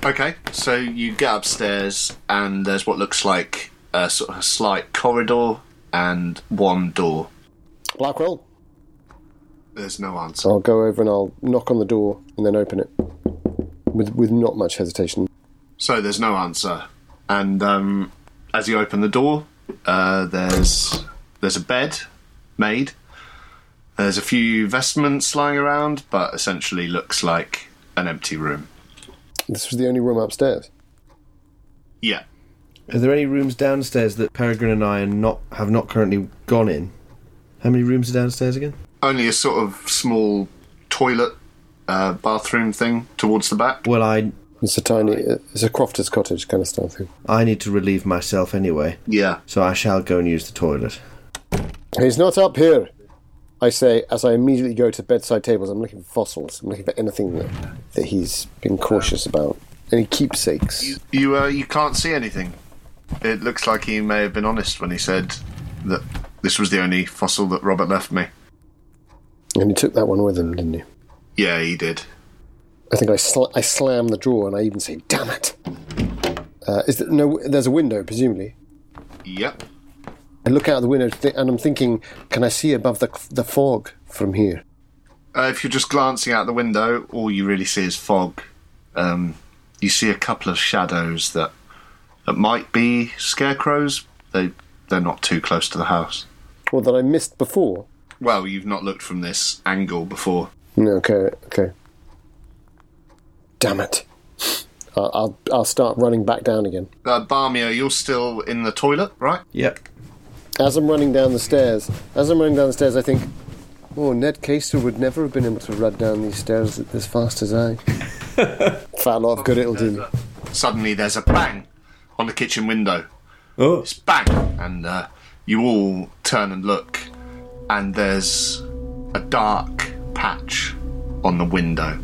A: Okay, so you get upstairs, and there's what looks like a sort of a slight corridor and one door.
D: Blackwell,
A: There's no answer.
D: I'll go over and I'll knock on the door and then open it with with not much hesitation.
A: So there's no answer, and um, as you open the door, uh, there's there's a bed made. There's a few vestments lying around, but essentially looks like an empty room.
D: This was the only room upstairs.
A: Yeah.
E: Are there any rooms downstairs that Peregrine and I are not have not currently gone in? How many rooms are downstairs again?
A: Only a sort of small toilet, uh, bathroom thing towards the back.
E: Well, I
D: It's a tiny, it's a crofter's cottage kind of style thing.
E: I need to relieve myself anyway,
A: Yeah.
E: so I shall go and use the toilet.
D: He's not up here. I say as I immediately go to bedside tables. I'm looking for fossils. I'm looking for anything that, that he's been cautious about. Any keepsakes?
A: You uh, you can't see anything. It looks like he may have been honest when he said that this was the only fossil that Robert left me.
D: And he took that one with him, didn't he?
A: Yeah, he did.
D: I think I sl- I slam the drawer and I even say, "Damn it!" Uh, is there no? There's a window, presumably.
A: Yep.
D: I look out the window th- and I'm thinking, can I see above the the fog from here?
A: Uh, if you're just glancing out the window, all you really see is fog. Um, you see a couple of shadows that that might be scarecrows. They they're not too close to the house.
D: Or that I missed before?
A: Well, you've not looked from this angle before.
D: No, okay, okay. Damn it! I'll I'll, I'll start running back down again.
A: Uh, Barmia, you're still in the toilet, right?
E: Yep.
D: As I'm running down the stairs, as I'm running down the stairs, I think, oh, Ned Caster would never have been able to run down these stairs as fast as I. Fat lot of good it'll do.
A: Suddenly, there's a bang on the kitchen window.
E: Oh,
A: It's bang, and uh, you all turn and look, and there's a dark patch on the window.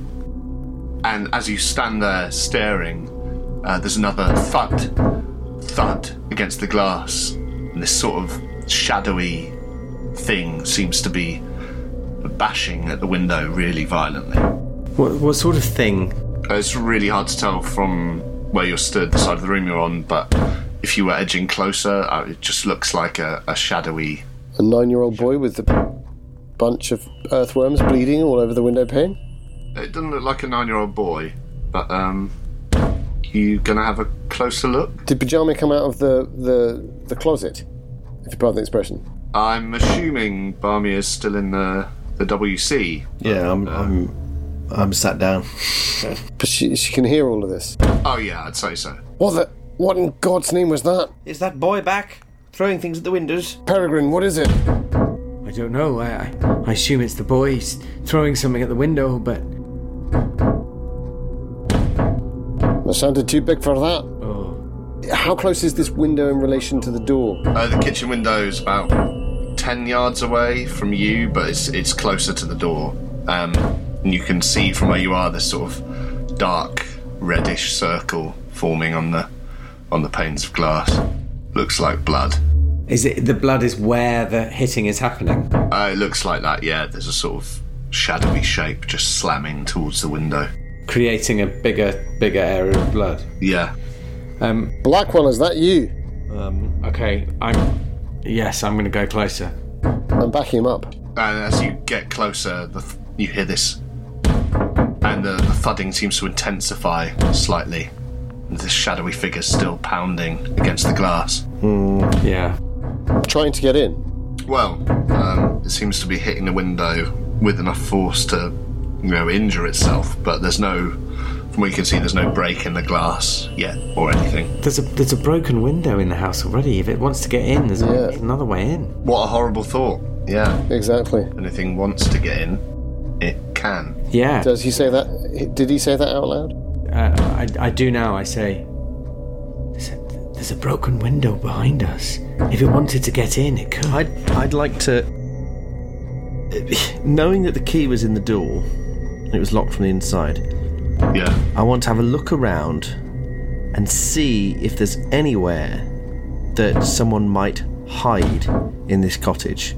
A: And as you stand there staring, uh, there's another thud, thud against the glass, and this sort of shadowy thing seems to be bashing at the window really violently.
C: What, what sort of thing?
A: Uh, It's really hard to tell from where you're stood, the side of the room you're on, but if you were edging closer, uh, it just looks like a, a shadowy.
D: A nine-year-old boy with a bunch of earthworms bleeding all over the window pane.
A: It doesn't look like a nine-year-old boy, but um, you gonna have a closer look?
D: Did pajama come out of the the, the closet? If you pardon the expression.
A: I'm assuming Barmy is still in the the WC.
E: yeah. I'm I'm I'm sat down. [laughs]
D: But she, she can hear all of this.
A: Oh yeah, I'd say so.
D: What the? What in God's name was that?
E: Is that boy back? Throwing things at the windows?
D: Peregrine, what is it?
C: I don't know. I, I, I assume it's the boys throwing something at the window, but
D: That sounded too big for that.
C: oh,
D: How close is this window in relation to the door?
A: Uh, the kitchen window is about ten yards away from you, but it's it's closer to the door. Um, and you can see from where you are this sort of dark reddish circle forming on the on the panes of glass. Looks like blood.
C: is it the blood is where the hitting is happening?
A: Uh, it looks like that. Yeah, there's a sort of shadowy shape just slamming towards the window.
C: Creating a bigger, bigger area of blood.
A: Yeah.
C: Um,
D: Blackwell, is that you?
C: okay, I'm. Yes, I'm going to go closer.
D: I'm backing him up.
A: And as you get closer, the th- you hear this, and the, the thudding seems to intensify slightly. And this shadowy figure's still pounding against the glass.
C: Yeah.
D: Trying to get in.
A: Well, um, it seems to be hitting the window with enough force to, you know, injure itself. But there's no, from what you can see, there's no break in the glass yet or anything.
C: There's a there's a broken window in the house already. If it wants to get in, there's
D: Yeah.
C: another way in.
A: What a horrible thought. Yeah.
D: Exactly.
A: Anything wants to get in, it can.
C: Yeah.
D: Does he say that? Did he say that out loud?
C: Uh, I, I do now. I say, there's a, there's a broken window behind us. If it wanted to get in, it could.
E: I'd I'd like to. Knowing that the key was in the door, and it was locked from the inside.
A: Yeah.
E: I want to have a look around and see if there's anywhere that someone might hide in this cottage,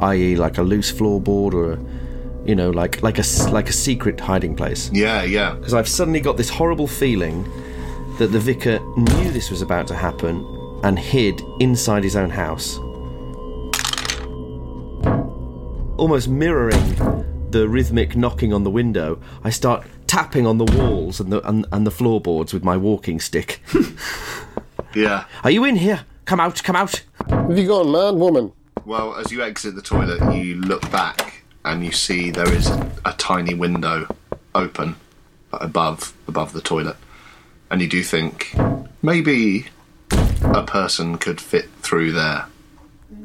E: i.e., like a loose floorboard or a, You know, like like a s- like a secret hiding place.
A: Yeah, yeah.
E: Because I've suddenly got this horrible feeling that the vicar knew this was about to happen and hid inside his own house. Almost mirroring the rhythmic knocking on the window, I start tapping on the walls and the and, and the floorboards with my walking stick. [laughs]
A: Yeah.
E: Are you in here? Come out, come out.
D: Have you gone man, woman?
A: Well, as you exit the toilet, you look back and you see there is a, a tiny window open above above the toilet, and you do think maybe a person could fit through there.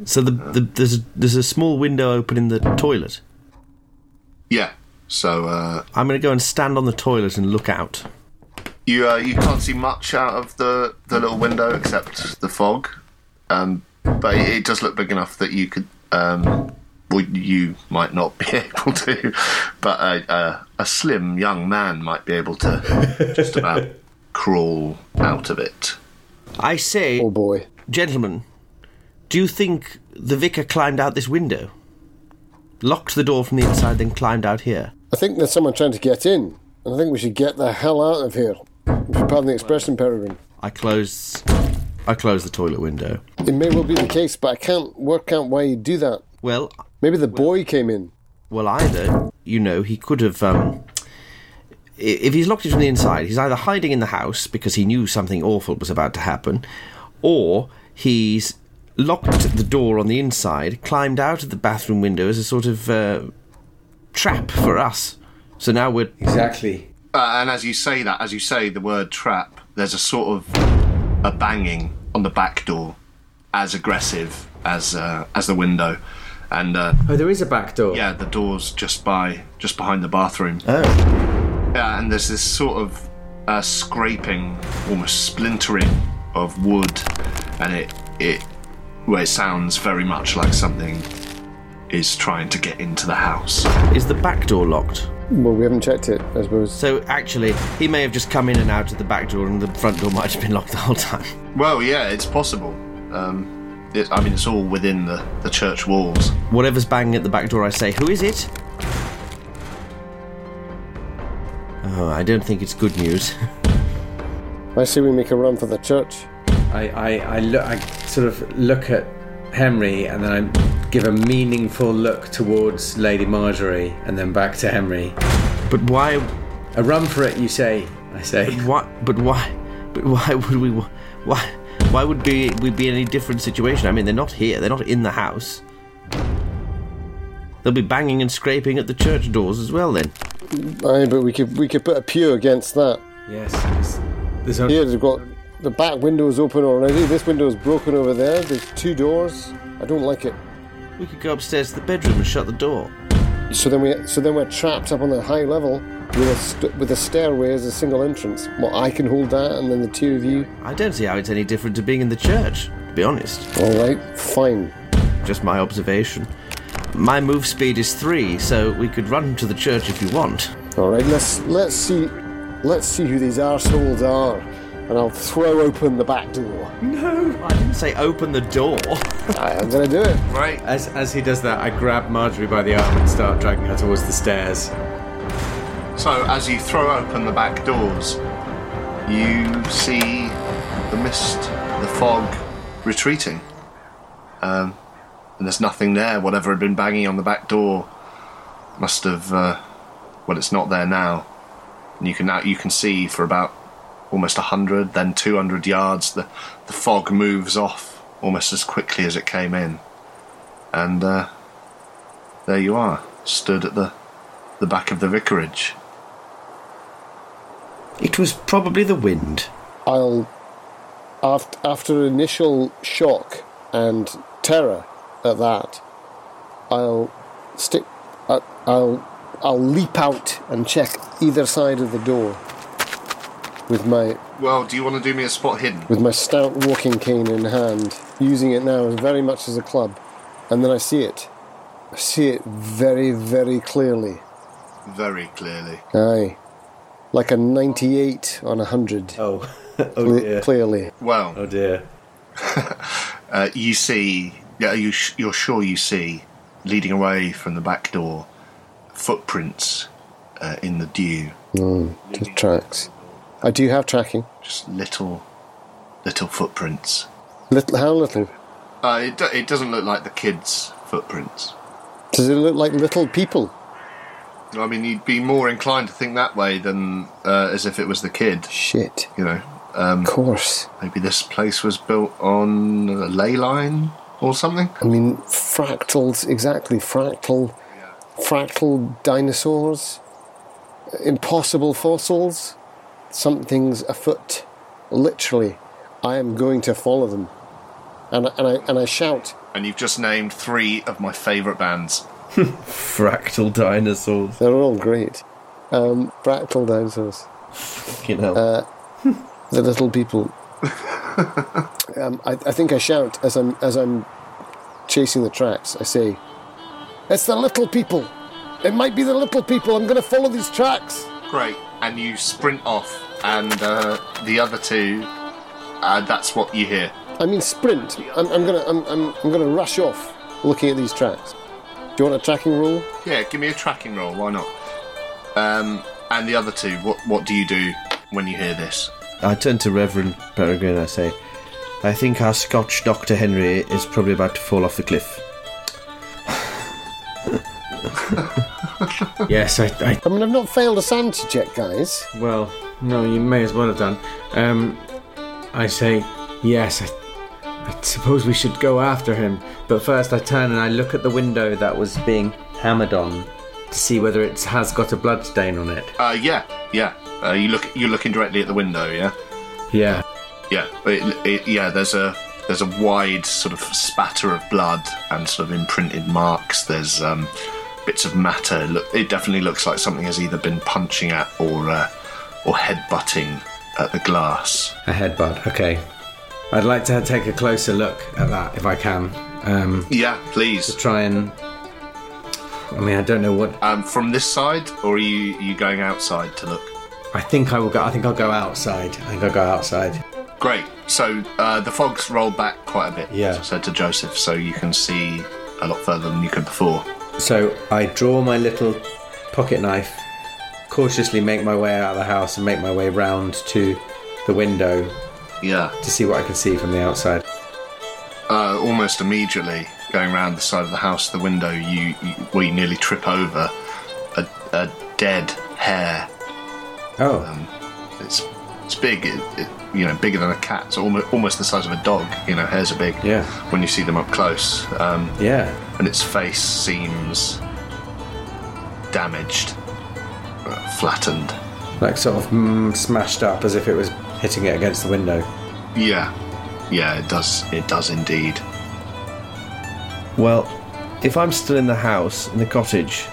E: So the, the there's a, there's a small window open in the toilet.
A: Yeah. So uh,
E: I'm going to go and stand on the toilet and look out.
A: you uh, you can't see much out of the the little window except the fog, um, but it, it does look big enough that you could. Um, well, you might not be [laughs] able to, but a, a, a slim young man might be able to [laughs] just about crawl out of it.
E: I say,
D: Oh boy.
E: gentlemen, do you think the vicar climbed out this window? Locked the door from the inside, then climbed out here?
D: I think there's someone trying to get in. And I think we should get the hell out of here. If you pardon the expression, Peregrine.
E: I close. I close the toilet window.
D: It may well be the case, but I can't work out why he'd do that.
E: Well,
D: Maybe the boy came in.
E: well, either you know he could have. Um, if he's locked it from the inside, he's either hiding in the house because he knew something awful was about to happen, or he's locked the door on the inside, climbed out of the bathroom window as a sort of uh, trap for us. So now we're
C: Exactly.
A: Uh, and as you say that, as you say the word trap, there's a sort of a banging on the back door, as aggressive as uh, as the window, and uh,
C: Oh, there is a back door.
A: yeah, the door's just by just behind the bathroom.
E: oh.
A: Yeah, and there's this sort of uh, scraping, almost splintering of wood, and it it well, it sounds very much like something is trying to get into the house.
E: Is the back door locked?
D: Well, we haven't checked it, I suppose.
E: So actually, he may have just come in and out of the back door, and the front door might have been locked the whole time.
A: Well, yeah, it's possible. Um, it, I mean, it's all within the, the church walls.
E: Whatever's banging at the back door, I say, "Who is it?" Oh, I don't think it's good news. [laughs]
D: I say we make a run for the church.
C: I, I, I look I sort of look at Henry and then I give a meaningful look towards Lady Marjorie and then back to Henry.
E: but why?
C: A run for it, you say. I say.
E: But What? But why? But why would we? Why? Why would be we be in any different situation? I mean, they're not here. They're not in the house. They'll be banging and scraping at the church doors as well. Then
D: Aye, but we could we could put a pew against that.
C: Yes. There's, there's only,
D: Here, they've got the back window's open already. This window's broken over there. There's two doors. I don't like it.
E: we could go upstairs to the bedroom and shut the door.
D: So then we so then we're trapped up on the high level with a st- with a stairway as a single entrance. Well, I can hold that, and then the two of you.
E: I don't see how it's any different to being in the church. To be honest.
D: All right, fine.
E: Just my observation. My move speed is three, so we could run to the church if you want.
D: All right, let's let's see let's see who these assholes are, and I'll throw open the back door.
E: No, I didn't say open the door.
D: I am gonna do it.
A: Right.
C: as, as he does that, I grab Marjorie by the arm and start dragging her towards the stairs.
A: So as you throw open the back doors, you see the mist, the fog retreating. Um, and there's nothing there. Whatever had been banging on the back door must have. Uh, well, it's not there now. And you can now you can see for about almost hundred, then two hundred yards. The the fog moves off almost as quickly as it came in, and uh, there you are, stood at the the back of the vicarage.
E: It was probably the wind.
D: I'll after after initial shock and terror at that, I'll stick. I- I'll I'll leap out and check either side of the door with my
A: Well, do you want to do me a spot hidden?
D: with my stout walking cane in hand, using it now very much as a club, and then I see it. I see it very very clearly.
A: Very clearly.
D: Aye, like a ninety-eight on a hundred.
C: Oh, [laughs] oh
D: Cle-
C: dear.
D: clearly.
A: Well,
C: Oh dear. [laughs]
A: uh, you see, yeah, you sh- you're sure you see, leading away from the back door, footprints uh, in the dew.
D: Just tracks. I do have tracking.
A: Just little, little footprints.
D: Little, how little?
A: Uh, it, do- it doesn't look like the kids' footprints.
D: Does it look like little people?
A: I mean, you'd be more inclined to think that way than uh, as if it was the kid.
D: Shit.
A: You know, um,
D: Of course.
A: maybe this place was built on a ley line or something.
D: I mean, fractals, exactly. Fractal, fractal dinosaurs, impossible fossils, something's afoot. Literally, I am going to follow them. And, and, I, and I shout,
A: And you've just named three of my favourite bands. [laughs]
E: Fractal dinosaurs.
D: they're all great. Um, fractal dinosaurs,
E: You know.
D: the little people. [laughs] um, I, I think I shout as I'm, as I'm chasing the tracks. I say, It's the little people! It might be the little people. I'm going to follow these tracks.
A: Great. And you sprint off, and uh, the other two, uh, that's what you hear.
D: I mean, sprint. I'm, I'm gonna, I'm, I'm, I'm gonna rush off, looking at these tracks. Do you want a tracking rule?
A: Yeah, give me a tracking roll. Why not? Um, and the other two, what what do you do when you hear this?
E: I turn to Reverend Peregrine and I say, I think our Scotch Dr. Henry is probably about to fall off the cliff. [laughs]
C: Yes, I, I
D: I mean, I've not failed a sanity check, guys.
C: Well, no, you may as well have done. Um, I say, yes, I, I suppose we should go after him. But first, I turn and I look at the window that was being hammered on to see whether it has got a blood stain on it.
A: Uh, yeah, yeah. Uh, you look, you're looking directly at the window. Yeah,
C: Yeah.
A: yeah. It, it, yeah, there's a there's a wide sort of spatter of blood and sort of imprinted marks. There's um, bits of matter. Look, it definitely looks like something has either been punching at or uh, or headbutting at the glass.
C: A headbutt, okay. I'd like to take a closer look at that if I can. Um,
A: Yeah, please.
C: try and. I mean, I don't know what.
A: Um, from this side, or are you you going outside to look?
C: I think I will go. I think I'll go outside. I think I'll go outside.
A: Great. So uh, the fog's rolled back quite a bit.
C: Yeah.
A: As I said to Joseph, so you can see a lot further than you could before.
C: So I draw my little pocket knife, cautiously make my way out of the house and make my way round to the window
A: Yeah.
C: to see what I can see from the outside.
A: Uh, almost immediately, going round the side of the house, the window, you, you we nearly trip over a, a dead hare.
C: Oh,
A: It's it's big. It, it, you know, bigger than a cat. It's almost almost the size of a dog. You know, hares are big.
C: Yeah.
A: When you see them up close, um,
C: yeah.
A: and its face seems damaged, flattened.
C: Like sort of mm, smashed up as if it was hitting it against the window.
A: Yeah, yeah, it does. It does indeed.
E: Well, if I'm still in the house, in the cottage,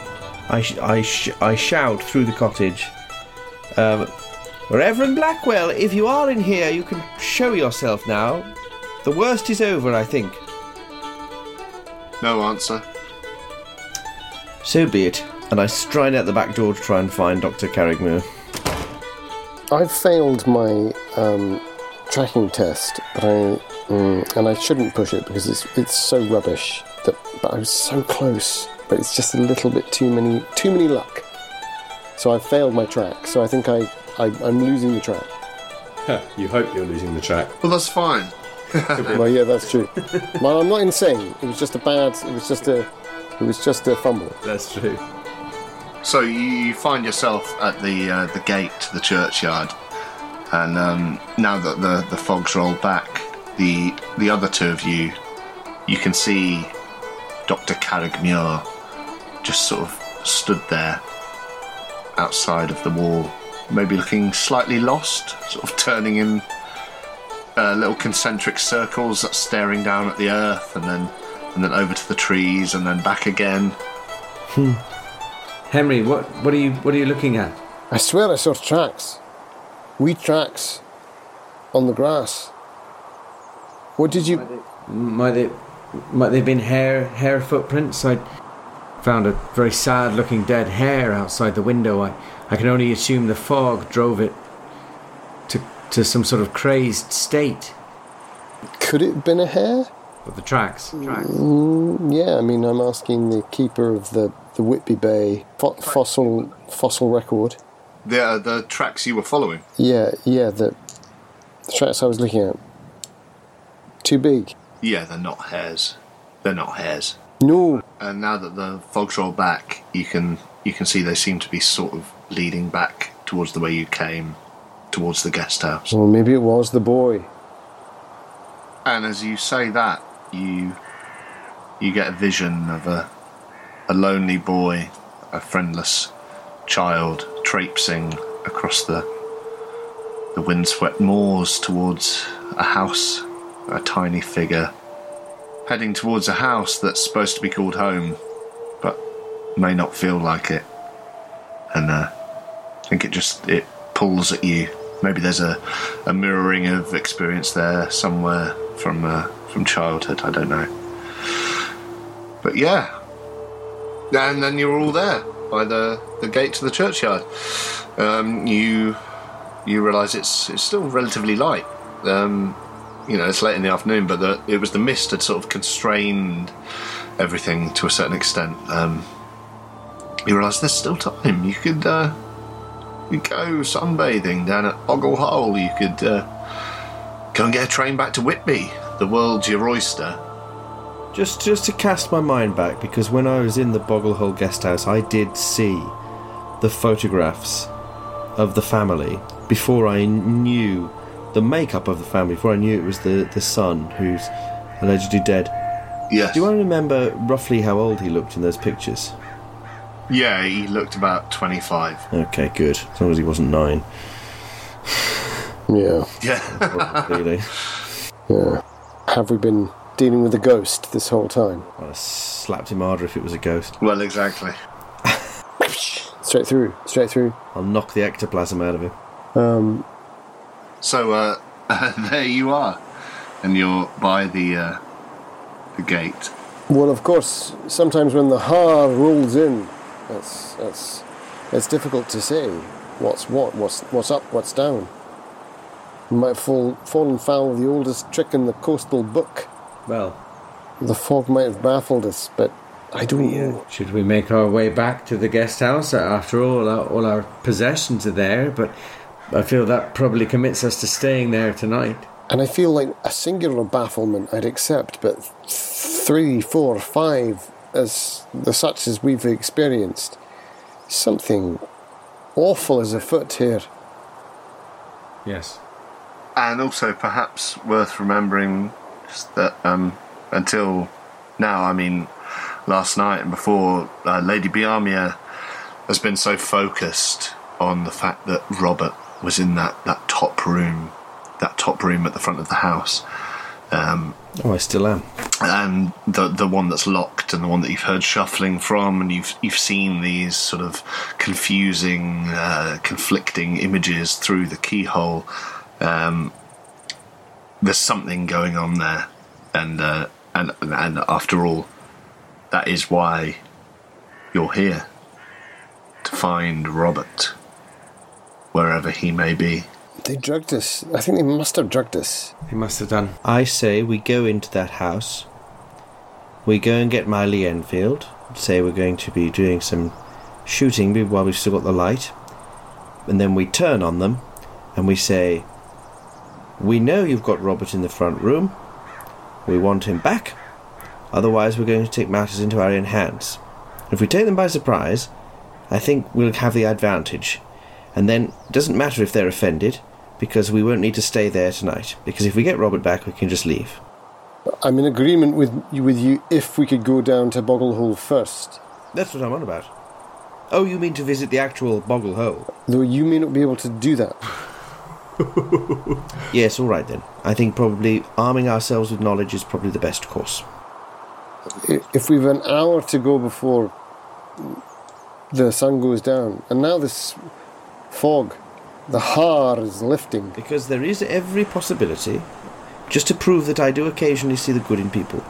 E: I, sh- I, sh- I shout through the cottage, um, Reverend Blackwell, if you are in here, you can show yourself now. The worst is over, I think.
A: No answer.
E: So be it. And I stride out the back door to try and find Dr. Carrick-Muir.
D: I've failed my um, tracking test, but I mm, and I shouldn't push it because it's it's so rubbish. That but I was so close, but it's just a little bit too many too many luck. So I've failed my track. So I think I, I I'm losing the track.
C: you hope you're losing the track.
A: Well, that's fine. [laughs]
D: well, yeah, that's true. well, I'm not insane. It was just a bad. It was just a. It was just a fumble.
C: That's true.
A: So you, you find yourself at the uh, the gate to the churchyard, and um, now that the the fog's rolled back, the the other two of you, you can see Doctor Carrick-Muir just sort of stood there outside of the wall, maybe looking slightly lost, sort of turning in uh, little concentric circles, staring down at the earth, and then and then over to the trees, and then back again.
C: Henry, what what are you what are you looking at?
D: I swear I saw tracks. Wheat tracks. On the grass. What did you.
C: Might they might they've been hare hare footprints? I found a very sad looking dead hare outside the window. I, I can only assume the fog drove it to to some sort of crazed state.
D: Could it have been a hare?
C: But the tracks. Tracks.
D: Yeah, I mean, I'm asking the keeper of the, the Whitby Bay fo- fossil fossil record.
A: The uh, the tracks you were following.
D: Yeah, yeah, the, the tracks I was looking at. Too big.
A: Yeah, they're not hares. They're not hares.
D: No,
A: And now that the fogs roll back, you can you can see they seem to be sort of leading back towards the way you came, towards the guest house.
D: well, maybe it was the boy.
A: And as you say that, you you get a vision of a a lonely boy, a friendless child traipsing across the the windswept moors towards a house, a tiny figure heading towards a house that's supposed to be called home, but may not feel like it. And uh, I think it just it pulls at you. Maybe there's a, a mirroring of experience there somewhere from uh, from childhood. I don't know. But yeah, and then you're all there by the, the gate to the churchyard. Um, you you realise it's it's still relatively light. Um, you know, it's late in the afternoon, but the, it was the mist had sort of constrained everything to a certain extent. Um, you realise there's still time. You could uh, you go sunbathing down at Boggle Hole. You could uh, go and get a train back to Whitby, the world's your oyster.
E: Just, just to cast my mind back, because when I was in the Boggle Hole guest house, I did see the photographs of the family before I knew the makeup of the family. Before I knew it was the the son who's allegedly dead.
A: Yes.
E: Do you want to remember roughly how old he looked in those pictures?
A: Yeah, he looked about 25.
E: Okay, good. As long as he wasn't nine.
D: Yeah,
A: Yeah.
E: Really. [laughs]
D: yeah. Have we been dealing with a ghost this whole time?
E: I'd have slapped him harder if it was a ghost.
A: well, exactly. [laughs]
D: Straight through, straight through.
E: I'll knock the ectoplasm out of him.
D: Um,
A: So uh, [laughs] there you are, and you're by the uh, the gate.
D: well, of course, sometimes when the haar rolls in, that's that's it's difficult to say what's what, what's what's up, what's down. We might have fall, fallen foul of the oldest trick in the coastal book.
C: Well,
D: The fog might have baffled us, but I don't know.
C: should we make our way back to the guest house? After all, our, all our possessions are there, but I feel that probably commits us to staying there tonight.
D: And I feel like a singular bafflement I'd accept, but three, four, five, as the such as we've experienced, something awful is afoot here.
C: Yes.
A: And also, perhaps worth remembering just that um, until now, I mean, last night and before, uh, Lady Biamia has been so focused on the fact that Robert was in that, that top room, that top room at the front of the house. Um,
E: Oh, I still am.
A: and the the one that's locked and the one that you've heard shuffling from and you've you've seen these sort of confusing uh, conflicting images through the keyhole um, there's something going on there and uh, and and after all that is why you're here to find Robert wherever he may be
D: They drugged us. I think they must have drugged us.
C: They must have done.
E: I say we go into that house. We go and get Miley Enfield. Say we're going to be doing some shooting while we've still got the light. And then we turn on them and we say, We know you've got Robert in the front room. We want him back. Otherwise, we're going to take matters into our own hands. If we take them by surprise, I think we'll have the advantage. And then it doesn't matter if they're offended, because we won't need to stay there tonight. Because if we get Robert back, we can just leave.
D: I'm in agreement with you, with you if we could go down to Boggle Hole first.
E: That's what I'm on about. Oh, you mean to visit the actual Boggle Hole?
D: Though you may not be able to do that. [laughs]
E: Yes, all right then. I think probably arming ourselves with knowledge is probably the best course.
D: If we've an hour to go before the sun goes down, and now this fog, the haar is lifting.
E: Because there is every possibility, just to prove that I do occasionally see the good in people,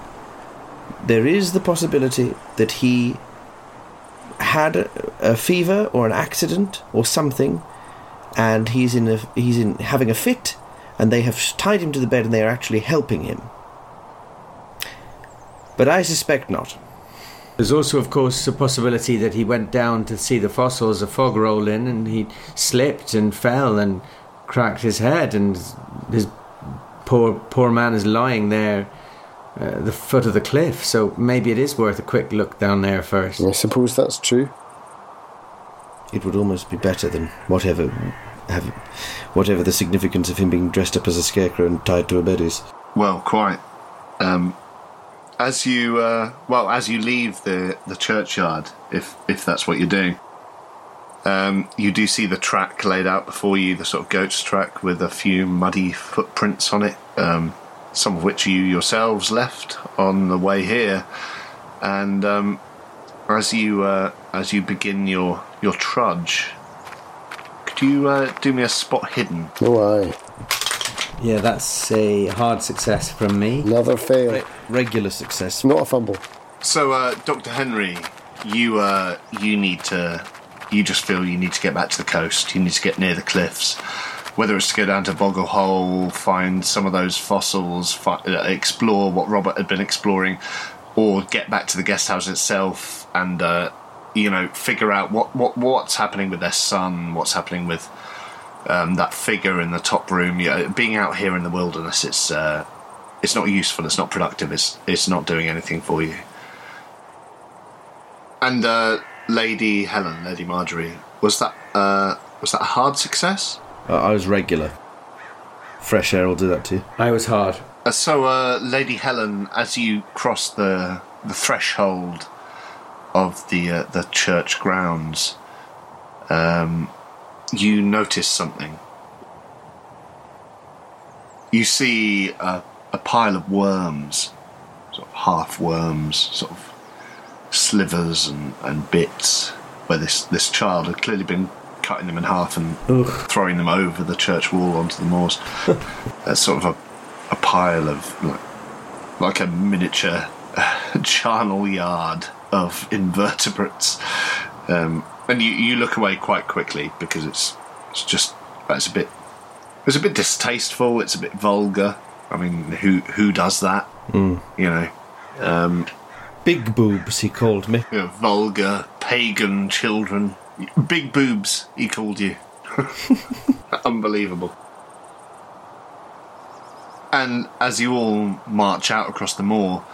E: there is the possibility that he had a, a fever or an accident or something, and he's in a, he's in having a fit, and they have tied him to the bed and they are actually helping him. but I suspect not.
C: There's also, of course, a possibility that he went down to see the fossils, a fog roll in, and he slipped and fell and cracked his head, and his poor poor man is lying there at the foot of the cliff. So maybe it is worth a quick look down there first.
D: I suppose that's true.
E: It would almost be better than whatever, have, whatever the significance of him being dressed up as a scarecrow and tied to a bed is.
A: Well, quite. Um, as you uh, well as you leave the the churchyard, if if that's what you're doing, um, you do see the track laid out before you, the sort of goat's track with a few muddy footprints on it, um, some of which you yourselves left on the way here. And um, as you uh, as you begin your your trudge, could you uh, do me a spot hidden?
D: No, aye.
C: Yeah, that's a hard success from me.
D: Another fail.
E: Re- regular success.
D: Not a fumble.
A: So, uh, Doctor Henry, you uh, you need to, you just feel you need to get back to the coast. You need to get near the cliffs. Whether it's to go down to Boggle Hole, find some of those fossils, fi- uh, explore what Robert had been exploring, or get back to the guest house itself and uh, you know figure out what, what what's happening with their son, what's happening with um, that figure in the top room. You know, being out here in the wilderness, it's uh, it's not useful. It's not productive. It's it's not doing anything for you. And uh, Lady Helen, Lady Marjorie, was that uh, was that a hard success?
E: Uh, I was regular. Fresh air will do that to you.
C: I was hard.
A: Uh, so, uh, Lady Helen, as you cross the the threshold of the uh, the church grounds, um, you notice something. You see a, a pile of worms, sort of half worms, sort of slivers and, and bits, where this, this child had clearly been cutting them in half and throwing them over the church wall onto the moors. [laughs] That's sort of a, a pile of like, like a miniature [laughs] charnel yard of invertebrates. Um, and you, you look away quite quickly because it's it's just it's a bit it's a bit distasteful. It's a bit vulgar. I mean, who who does that? You know, um,
E: Big boobs, he called me.
A: you know, vulgar pagan children. Big boobs, he called you. [laughs] Unbelievable. And as you all march out across the moor,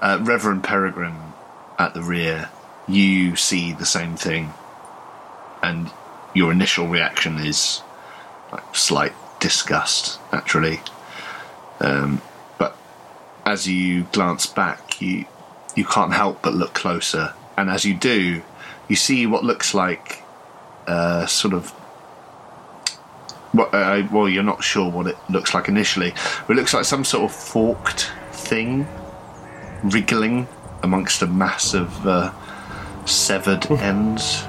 A: uh, Reverend Peregrine at the rear, you see the same thing. And your initial reaction is like slight disgust, naturally. Um, but as you glance back, you you can't help but look closer. And as you do, you see what looks like uh, sort of. What, uh, well, you're not sure what it looks like initially, but it looks like some sort of forked thing wriggling amongst a mass of uh, severed ends.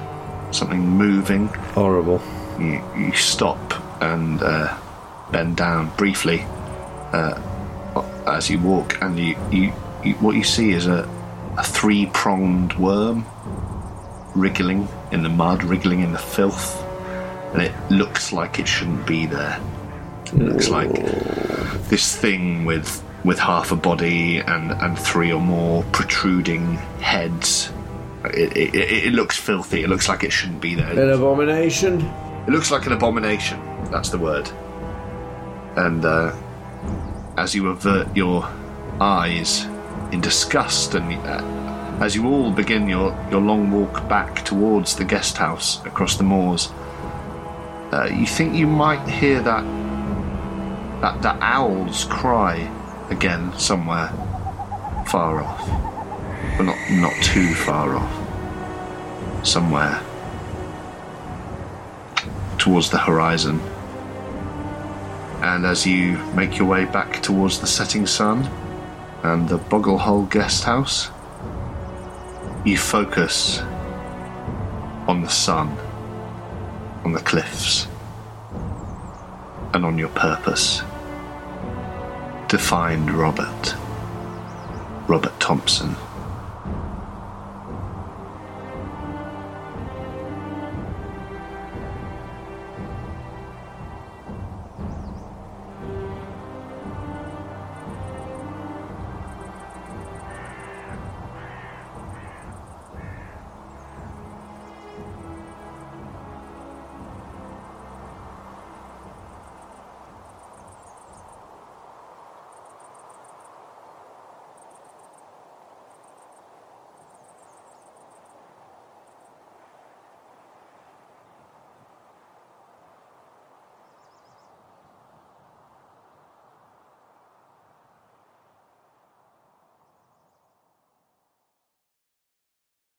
A: Something moving.
E: Horrible.
A: You, you stop and uh, bend down briefly uh, as you walk, and you, you, you what you see is a, a three pronged worm wriggling in the mud, wriggling in the filth, and it looks like it shouldn't be there. It looks like this thing with with half a body and, and three or more protruding heads. It, it, it, looks filthy. It looks like it shouldn't be there.
C: An abomination.
A: It looks like an abomination. That's the word. And uh, as you avert your eyes in disgust, and uh, as you all begin your, your long walk back towards the guest house across the moors, uh, you think you might hear that that that owl's cry again somewhere far off, but not not too far off. Somewhere towards the horizon. And as you make your way back towards the setting sun and the Boggle Hole guest house, you focus on the sun, on the cliffs, and on your purpose to find Robert, Robert Thompson.